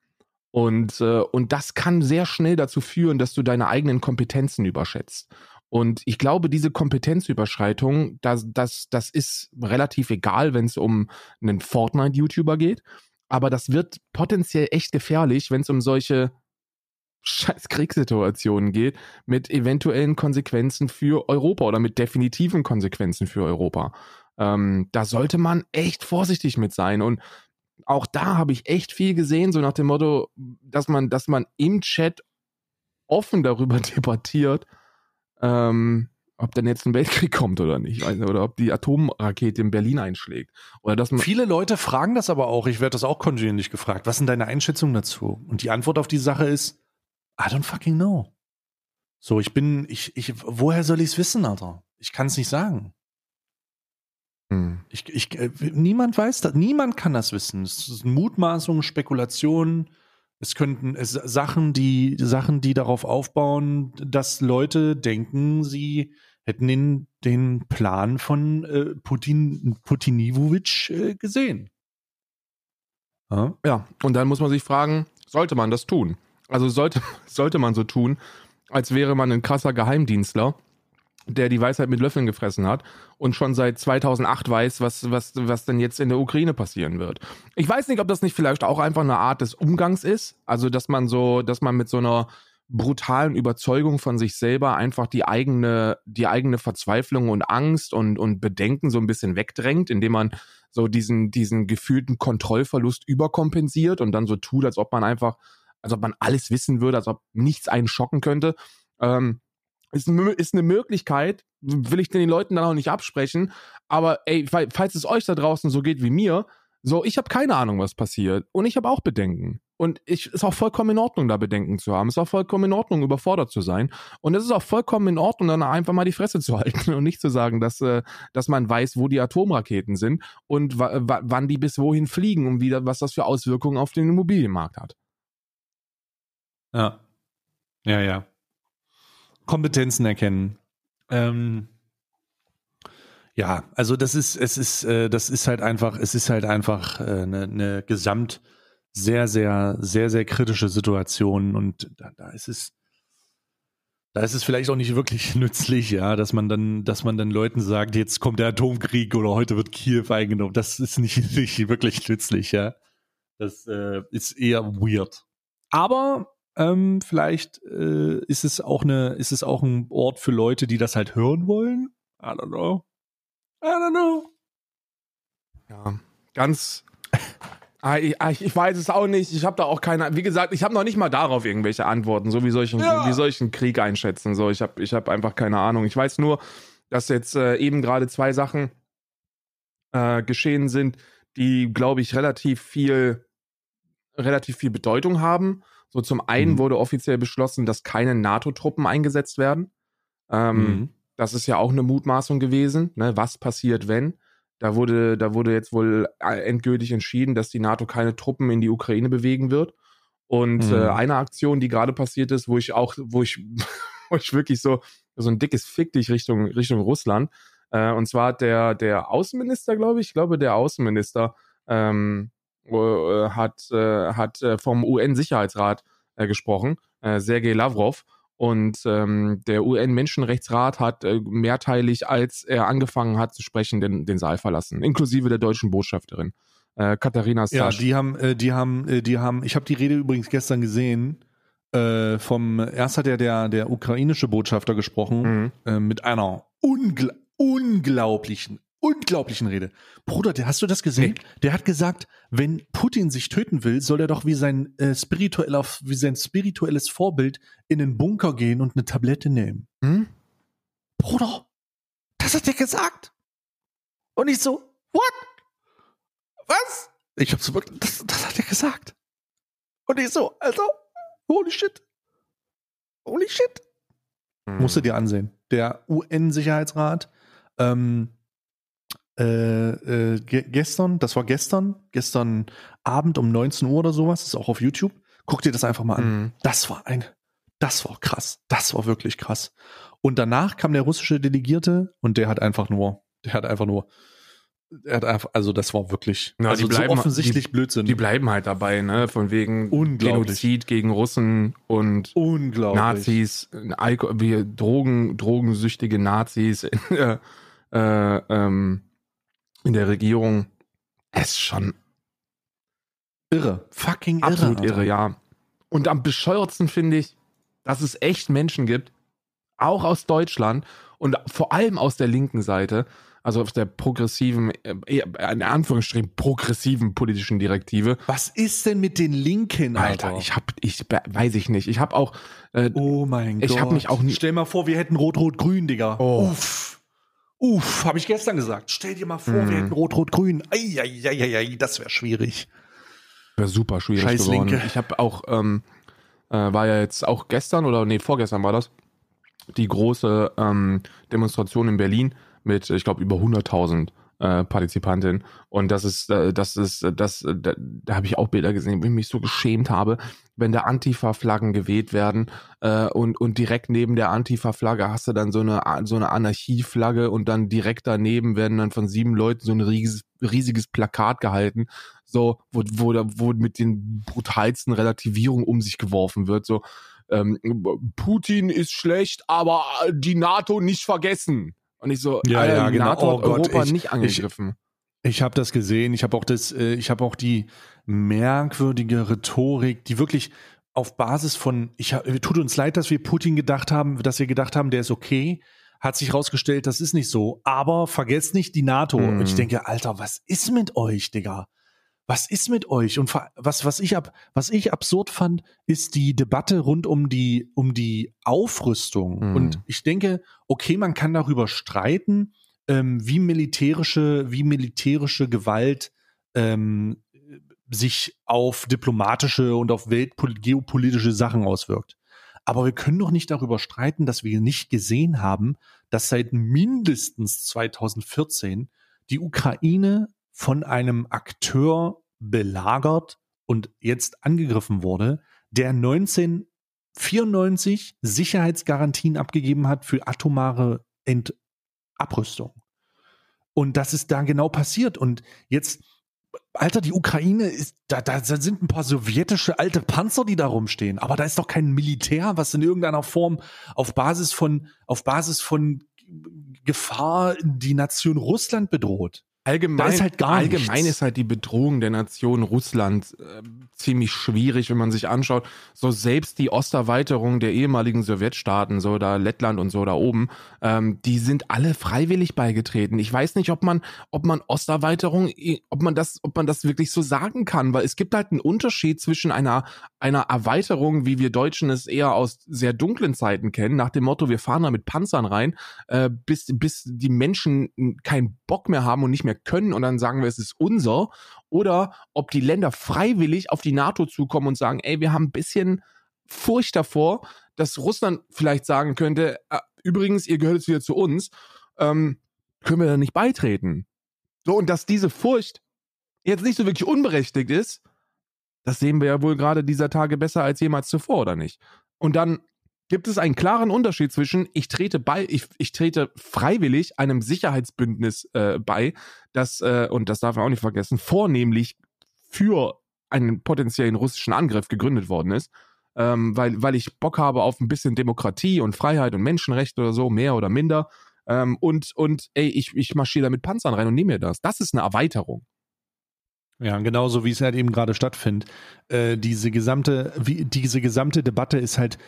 Und, äh, und das kann sehr schnell dazu führen, dass du deine eigenen Kompetenzen überschätzt. Und ich glaube, diese Kompetenzüberschreitung, das, das, das ist relativ egal, wenn es um einen Fortnite-YouTuber geht. Aber das wird potenziell echt gefährlich, wenn es um solche scheiß Kriegssituationen geht, mit eventuellen Konsequenzen für Europa oder mit definitiven Konsequenzen für Europa. Ähm, da sollte man echt vorsichtig mit sein. Und auch da habe ich echt viel gesehen, so nach dem Motto, dass man, dass man im Chat offen darüber debattiert, ähm, ob denn jetzt ein Weltkrieg kommt oder nicht, oder ob die Atomrakete in Berlin einschlägt. Oder dass Viele Leute fragen das aber auch, ich werde das auch kontinuierlich gefragt, was sind deine Einschätzungen dazu? Und die Antwort auf die Sache ist, I don't fucking know. So, ich bin, ich, ich, woher soll ich es wissen, Alter? Ich kann es nicht sagen. Hm. Ich, ich, äh, niemand weiß das, niemand kann das wissen. Es ist Mutmaßung, Spekulation, es könnten es, Sachen, die Sachen, die darauf aufbauen, dass Leute denken, sie hätten den, den Plan von äh, Putin, Putinivovic äh, gesehen. Ja? ja, und dann muss man sich fragen, sollte man das tun? Also sollte, sollte man so tun, als wäre man ein krasser Geheimdienstler der die Weisheit mit Löffeln gefressen hat und schon seit 2008 weiß, was, was, was denn jetzt in der Ukraine passieren wird. Ich weiß nicht, ob das nicht vielleicht auch einfach eine Art des Umgangs ist, also dass man so, dass man mit so einer brutalen Überzeugung von sich selber einfach die eigene, die eigene Verzweiflung und Angst und, und Bedenken so ein bisschen wegdrängt, indem man so diesen, diesen gefühlten Kontrollverlust überkompensiert und dann so tut, als ob man einfach, als ob man alles wissen würde, als ob nichts einen schocken könnte. Ähm, ist, ist eine Möglichkeit, will ich den Leuten dann auch nicht absprechen, aber ey, falls es euch da draußen so geht wie mir, so, ich habe keine Ahnung, was passiert und ich habe auch Bedenken. Und ich ist auch vollkommen in Ordnung, da Bedenken zu haben. Ist auch vollkommen in Ordnung, überfordert zu sein. Und es ist auch vollkommen in Ordnung, dann einfach mal die Fresse zu halten und nicht zu sagen, dass, äh, dass man weiß, wo die Atomraketen sind und wann die bis wohin fliegen und wie, was das für Auswirkungen auf den Immobilienmarkt hat. Ja. Ja, ja. Kompetenzen erkennen. Ähm, ja, also das ist, es ist, äh, das ist halt einfach, es ist halt einfach eine äh, ne, ne gesamt sehr, sehr, sehr, sehr kritische Situation und da, da ist es, da ist es vielleicht auch nicht wirklich nützlich, ja, dass man dann, dass man dann Leuten sagt, jetzt kommt der Atomkrieg oder heute wird Kiew eingenommen. Das ist nicht, nicht wirklich nützlich, ja. Das äh, ist eher weird. Aber ähm, vielleicht äh, ist es auch eine, ist es auch ein Ort für Leute, die das halt hören wollen. I don't know. I don't know. Ja, ganz. Ah, ich, ah, ich, weiß es auch nicht. Ich habe da auch keine. Wie gesagt, ich habe noch nicht mal darauf irgendwelche Antworten. So wie solchen, ja. wie solchen Krieg einschätzen. So, ich habe, ich habe einfach keine Ahnung. Ich weiß nur, dass jetzt äh, eben gerade zwei Sachen äh, geschehen sind, die, glaube ich, relativ viel, relativ viel Bedeutung haben. So zum einen mhm. wurde offiziell beschlossen, dass keine NATO-Truppen eingesetzt werden. Ähm, mhm. Das ist ja auch eine Mutmaßung gewesen. Ne? Was passiert, wenn? Da wurde, da wurde jetzt wohl äh, endgültig entschieden, dass die NATO keine Truppen in die Ukraine bewegen wird. Und äh, mhm. äh, eine Aktion, die gerade passiert ist, wo ich auch, wo ich, wo ich wirklich so, so ein dickes Fick dich Richtung, Richtung Russland. Äh, und zwar der, der Außenminister, glaube ich, ich glaube, der Außenminister ähm, äh, hat, äh, hat äh, vom UN-Sicherheitsrat äh, gesprochen, äh, Sergei Lavrov. Und ähm, der UN-Menschenrechtsrat hat mehrteilig, als er angefangen hat zu sprechen, den, den Saal verlassen, inklusive der deutschen Botschafterin. Katharina Ja, Sasch. die haben, die haben, die haben, ich habe die Rede übrigens gestern gesehen, äh, vom, erst hat ja der, der ukrainische Botschafter gesprochen, Mhm. äh, mit einer ungl unglaublichen, unglaublichen Rede. Bruder, der, hast du das gesehen? Der hat gesagt, wenn Putin sich töten will, soll er doch wie sein, äh, spiritueller, wie sein spirituelles Vorbild in den Bunker gehen und eine Tablette nehmen. Hm? Bruder, das hat er gesagt. Und ich so, what? Was? Ich hab so wirklich, das, das hat er gesagt. Und ich so, also, holy shit. Holy shit. Mhm. Musst du dir ansehen. Der UN-Sicherheitsrat, ähm, äh, äh, ge gestern, das war gestern, gestern Abend um 19 Uhr oder sowas, ist auch auf YouTube. Guck dir das einfach mal an. Mhm. Das war ein, das war krass. Das war wirklich krass. Und danach kam der russische Delegierte und der hat einfach nur, der hat einfach nur, er hat einfach, also das war wirklich, Ja, also die so bleiben- offensichtlich Blödsinn. Die bleiben halt dabei, ne? Von wegen. Genozid gegen Russen und. Nazis, Alko Drogen, drogensüchtige Nazis äh, äh, ähm, in der Regierung. Es ist schon Irre. Fucking irre. absolut Alter. irre, ja. Und am bescheuertsten finde ich, dass es echt Menschen gibt, auch aus Deutschland und vor allem aus der linken Seite, also aus der progressiven, äh, in Anführungsstrichen progressiven politischen Direktive. Was ist denn mit den Linken, Alter? Alter, ich hab, ich weiß ich nicht. Ich habe auch, äh, oh mein Ich Gott. hab mich auch Stell mal vor, wir hätten Rot-Rot-Grün, Digga. Oh. Uff. Uff, habe ich gestern gesagt. Stell dir mal vor, Mhm. wir hätten Rot-Rot-Grün. Eieieiei, das wäre schwierig. Wäre super schwierig Scheiß geworden. Linke. Ich habe auch, ähm, äh, war ja jetzt auch gestern oder nee, vorgestern war das, die große ähm, Demonstration in Berlin mit, ich glaube, über 100.000 äh, Partizipantinnen. Und das ist, äh, das ist, äh, das, da, da habe ich auch Bilder gesehen, wo ich mich so geschämt habe, wenn da Antifa-Flaggen geweht werden äh, und, und direkt neben der Antifa-Flagge hast du dann so eine, so eine Anarchie-Flagge und dann direkt daneben werden dann von sieben Leuten so ein riesiges, riesiges Plakat gehalten, so, wo, wo, wo mit den brutalsten Relativierungen um sich geworfen wird, so, ähm, Putin ist schlecht, aber die NATO nicht vergessen. Und ich so, Ja, Alter, ja, genau. NATO Oh hat Gott, Europa ich- nicht angegriffen. Ich habe das gesehen. Ich habe auch das, äh, ich habe auch die merkwürdige Rhetorik, die wirklich auf Basis von, ich tut uns leid, dass wir Putin gedacht haben, dass wir gedacht haben, der ist okay. Hat sich rausgestellt, das ist nicht so. Aber vergesst nicht die NATO. Mhm. Und ich denke, Alter, was ist mit euch, Digga? Was ist mit euch? Und was, was ich ab, was ich absurd fand, ist die Debatte rund um die, um die Aufrüstung. Mhm. Und ich denke, okay, man kann darüber streiten, ähm, wie militärische, wie militärische Gewalt ähm, sich auf diplomatische und auf weltgeopolitische Sachen auswirkt. Aber wir können doch nicht darüber streiten, dass wir nicht gesehen haben, dass seit mindestens 2014 die Ukraine von einem Akteur belagert und jetzt angegriffen wurde, der 1994 Sicherheitsgarantien abgegeben hat für atomare Ent Abrüstung. Und das ist da genau passiert. Und jetzt, Alter, die Ukraine ist, da, da sind ein paar sowjetische alte Panzer, die da rumstehen. Aber da ist doch kein Militär, was in irgendeiner Form auf Basis von, auf Basis von Gefahr die Nation Russland bedroht. Allgemein, ist halt allgemein ist halt die Bedrohung der Nation Russland äh, ziemlich schwierig, wenn man sich anschaut. So selbst die Osterweiterung der ehemaligen Sowjetstaaten, so da Lettland und so da oben, ähm, die sind alle freiwillig beigetreten. Ich weiß nicht, ob man, ob man Osterweiterung, ob man das, ob man das wirklich so sagen kann, weil es gibt halt einen Unterschied zwischen einer einer Erweiterung, wie wir Deutschen es eher aus sehr dunklen Zeiten kennen, nach dem Motto, wir fahren da mit Panzern rein, äh, bis, bis die Menschen keinen Bock mehr haben und nicht mehr können und dann sagen wir, es ist unser, oder ob die Länder freiwillig auf die NATO zukommen und sagen, ey, wir haben ein bisschen Furcht davor, dass Russland vielleicht sagen könnte, äh, übrigens, ihr gehört jetzt wieder zu uns, ähm, können wir da nicht beitreten. So, und dass diese Furcht jetzt nicht so wirklich unberechtigt ist, das sehen wir ja wohl gerade dieser Tage besser als jemals zuvor, oder nicht? Und dann gibt es einen klaren Unterschied zwischen, ich trete bei, ich, ich trete freiwillig einem Sicherheitsbündnis äh, bei, das, äh, und das darf man auch nicht vergessen, vornehmlich für einen potenziellen russischen Angriff gegründet worden ist, ähm, weil, weil ich Bock habe auf ein bisschen Demokratie und Freiheit und Menschenrechte oder so, mehr oder minder. Ähm, und, und ey, ich, ich marschiere da mit Panzern rein und nehme mir das. Das ist eine Erweiterung. Ja, genauso wie es halt eben gerade stattfindet. Äh, diese gesamte, wie, diese gesamte Debatte ist halt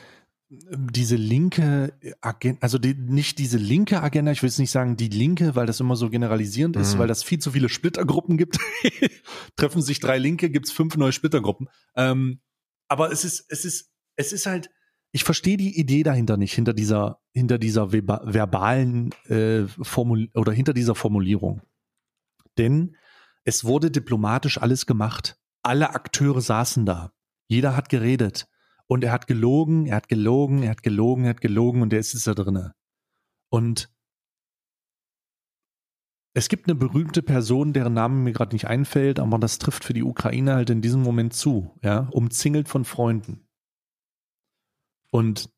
diese linke Agenda, also die, nicht diese linke Agenda, ich will jetzt nicht sagen die linke, weil das immer so generalisierend ist, mhm. weil das viel zu viele Splittergruppen gibt. Treffen sich drei Linke, gibt's fünf neue Splittergruppen. Ähm, aber es ist, es ist, es ist halt, ich verstehe die Idee dahinter nicht, hinter dieser, hinter dieser verbalen äh, Formul oder hinter dieser Formulierung. Denn es wurde diplomatisch alles gemacht. Alle Akteure saßen da. Jeder hat geredet. Und er hat gelogen, er hat gelogen, er hat gelogen, er hat gelogen und der ist jetzt da drinne. Und es gibt eine berühmte Person, deren Name mir gerade nicht einfällt, aber das trifft für die Ukraine halt in diesem Moment zu, ja, umzingelt von Freunden. Und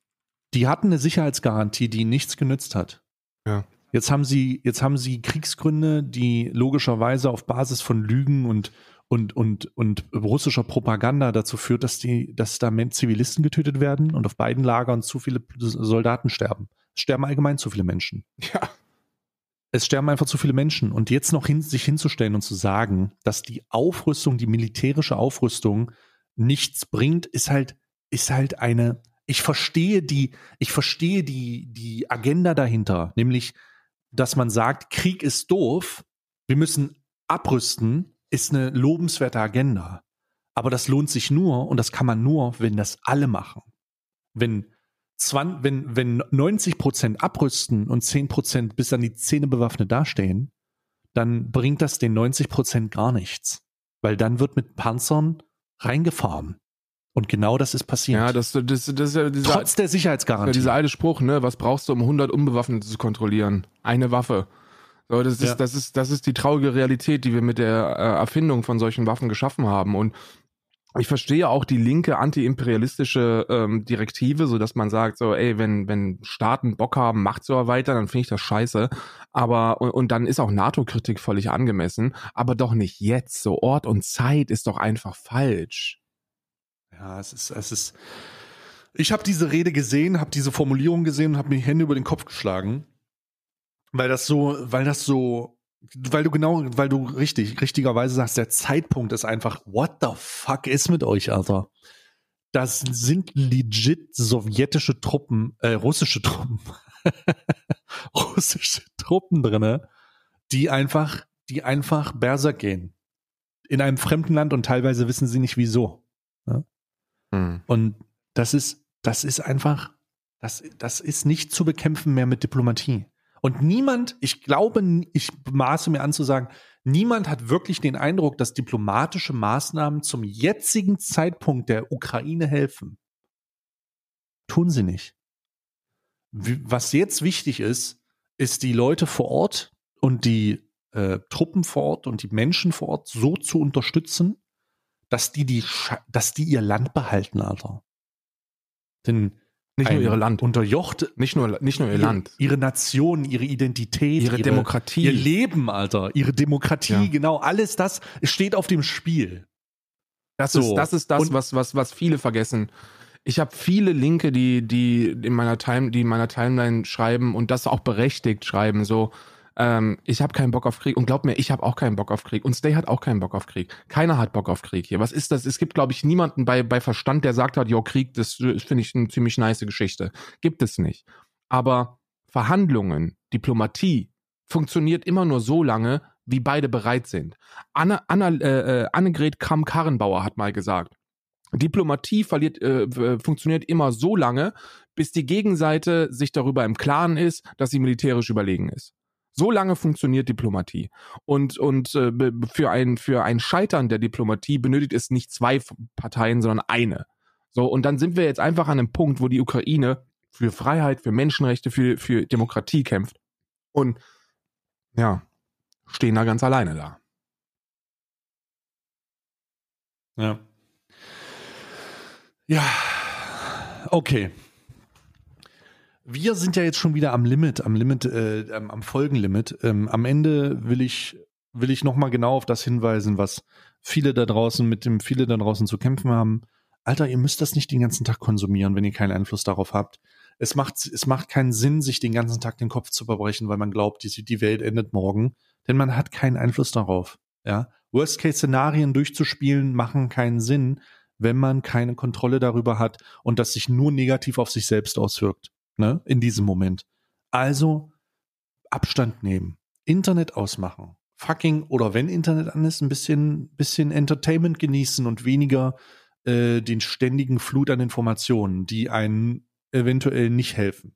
die hatten eine Sicherheitsgarantie, die nichts genützt hat. Ja. Jetzt haben sie, jetzt haben sie Kriegsgründe, die logischerweise auf Basis von Lügen und und, und, und russischer Propaganda dazu führt, dass die, dass da Zivilisten getötet werden und auf beiden Lagern zu viele Soldaten sterben. Es sterben allgemein zu viele Menschen. Ja. Es sterben einfach zu viele Menschen. Und jetzt noch hin, sich hinzustellen und zu sagen, dass die Aufrüstung, die militärische Aufrüstung nichts bringt, ist halt, ist halt eine, ich verstehe die, ich verstehe die, die Agenda dahinter, nämlich, dass man sagt, Krieg ist doof, wir müssen abrüsten, ist eine lobenswerte Agenda. Aber das lohnt sich nur und das kann man nur, wenn das alle machen. Wenn, 20, wenn, wenn 90 Prozent abrüsten und 10 Prozent bis an die Zähne bewaffnet dastehen, dann bringt das den 90 Prozent gar nichts. Weil dann wird mit Panzern reingefahren. Und genau das ist passiert. Ja, das, das, das, das ja dieser, Trotz der Sicherheitsgarantie. Ja, dieser alte Spruch, ne, was brauchst du, um 100 Unbewaffnete zu kontrollieren? Eine Waffe. So, das, ist, ja. das, ist, das ist die traurige Realität, die wir mit der äh, Erfindung von solchen Waffen geschaffen haben. Und ich verstehe auch die linke antiimperialistische ähm, Direktive, so dass man sagt, so, ey, wenn, wenn Staaten Bock haben, Macht zu erweitern, dann finde ich das scheiße. Aber, und, und dann ist auch NATO-Kritik völlig angemessen, aber doch nicht jetzt. So Ort und Zeit ist doch einfach falsch. Ja, es ist, es ist. Ich habe diese Rede gesehen, habe diese Formulierung gesehen und habe mir die Hände über den Kopf geschlagen. Weil das so, weil das so, weil du genau, weil du richtig, richtigerweise sagst, der Zeitpunkt ist einfach, what the fuck ist mit euch, Alter? Das sind legit sowjetische Truppen, äh, russische Truppen, russische Truppen drinne, die einfach, die einfach Berserk gehen. In einem fremden Land und teilweise wissen sie nicht wieso. Ja? Hm. Und das ist, das ist einfach, das, das ist nicht zu bekämpfen mehr mit Diplomatie. Und niemand, ich glaube, ich maße mir an zu sagen, niemand hat wirklich den Eindruck, dass diplomatische Maßnahmen zum jetzigen Zeitpunkt der Ukraine helfen. Tun sie nicht. Was jetzt wichtig ist, ist die Leute vor Ort und die äh, Truppen vor Ort und die Menschen vor Ort so zu unterstützen, dass die, die, dass die ihr Land behalten, Alter. Denn nicht nur ihre Land. Unterjocht. Nicht nur, nicht nur ihr ihre, Land. Ihre Nation, ihre Identität. Ihre, ihre Demokratie. Ihr Leben, Alter. Ihre Demokratie, ja. genau. Alles das steht auf dem Spiel. Das so. ist, das ist das, was, was, was viele vergessen. Ich habe viele Linke, die, die in meiner Time, die in meiner Timeline schreiben und das auch berechtigt schreiben, so, ähm, ich habe keinen Bock auf Krieg und glaub mir, ich habe auch keinen Bock auf Krieg und Stay hat auch keinen Bock auf Krieg. Keiner hat Bock auf Krieg hier. Was ist das? Es gibt, glaube ich, niemanden bei, bei Verstand, der sagt hat, jo, Krieg, das finde ich eine ziemlich nice Geschichte. Gibt es nicht. Aber Verhandlungen, Diplomatie funktioniert immer nur so lange, wie beide bereit sind. Anna, Anna, äh, äh Annegret Kramp-Karrenbauer hat mal gesagt, Diplomatie verliert, äh, funktioniert immer so lange, bis die Gegenseite sich darüber im Klaren ist, dass sie militärisch überlegen ist. So lange funktioniert Diplomatie. Und, und äh, für, ein, für ein Scheitern der Diplomatie benötigt es nicht zwei Parteien, sondern eine. So, und dann sind wir jetzt einfach an einem Punkt, wo die Ukraine für Freiheit, für Menschenrechte, für, für Demokratie kämpft. Und ja, stehen da ganz alleine da. Ja. Ja, okay wir sind ja jetzt schon wieder am Limit, am Limit, äh, am Folgenlimit. Ähm, am Ende will ich will ich nochmal genau auf das hinweisen, was viele da draußen, mit dem viele da draußen zu kämpfen haben. Alter, ihr müsst das nicht den ganzen Tag konsumieren, wenn ihr keinen Einfluss darauf habt. Es macht, es macht keinen Sinn, sich den ganzen Tag den Kopf zu verbrechen, weil man glaubt, die, die Welt endet morgen, denn man hat keinen Einfluss darauf. Ja, Worst-Case-Szenarien durchzuspielen machen keinen Sinn, wenn man keine Kontrolle darüber hat und das sich nur negativ auf sich selbst auswirkt, ne, in diesem Moment. Also Abstand nehmen, Internet ausmachen, fucking oder wenn Internet an ist, ein bisschen, bisschen Entertainment genießen und weniger äh, den ständigen Flut an Informationen, die einen eventuell nicht helfen.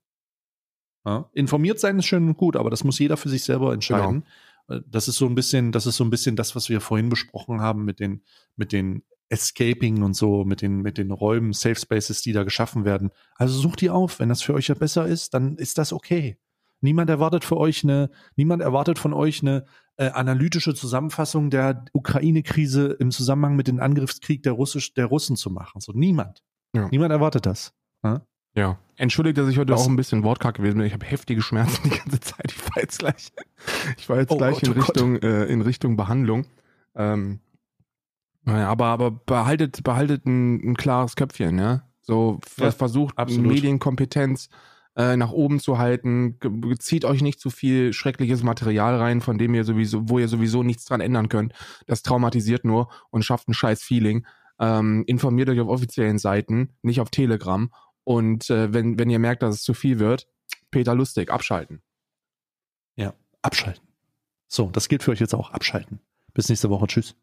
Ja? Informiert sein ist schön und gut, aber das muss jeder für sich selber entscheiden. Genau. Äh, das ist so ein bisschen, das ist so ein bisschen das, was wir vorhin besprochen haben mit den, mit den Escaping und so, mit den, mit den Räumen, Safe Spaces, die da geschaffen werden. Also sucht die auf. Wenn das für euch ja besser ist, dann ist das okay. Niemand erwartet für euch eine, niemand erwartet von euch eine äh, analytische Zusammenfassung der Ukraine-Krise im Zusammenhang mit dem Angriffskrieg der, Russisch, der Russen zu machen. So niemand. Ja. Niemand erwartet das. Ja? ja. Entschuldigt, dass ich heute Was? auch ein bisschen wortkarg gewesen bin. Ich habe heftige Schmerzen die ganze Zeit. Ich war jetzt gleich, ich war jetzt oh gleich Gott, in, oh Richtung, äh, in Richtung Behandlung. Ähm, naja, aber, aber behaltet, behaltet ein, ein klares Köpfchen, ja. So ja, versucht absolut. Medienkompetenz äh, nach oben zu halten. Zieht euch nicht zu viel schreckliches Material rein, von dem ihr sowieso, wo ihr sowieso nichts dran ändern könnt. Das traumatisiert nur und schafft ein scheiß Feeling. Ähm, informiert euch auf offiziellen Seiten, nicht auf Telegram. Und äh, wenn, wenn ihr merkt, dass es zu viel wird, Peter Lustig, abschalten. Ja, abschalten. So, das gilt für euch jetzt auch. Abschalten. Bis nächste Woche. Tschüss.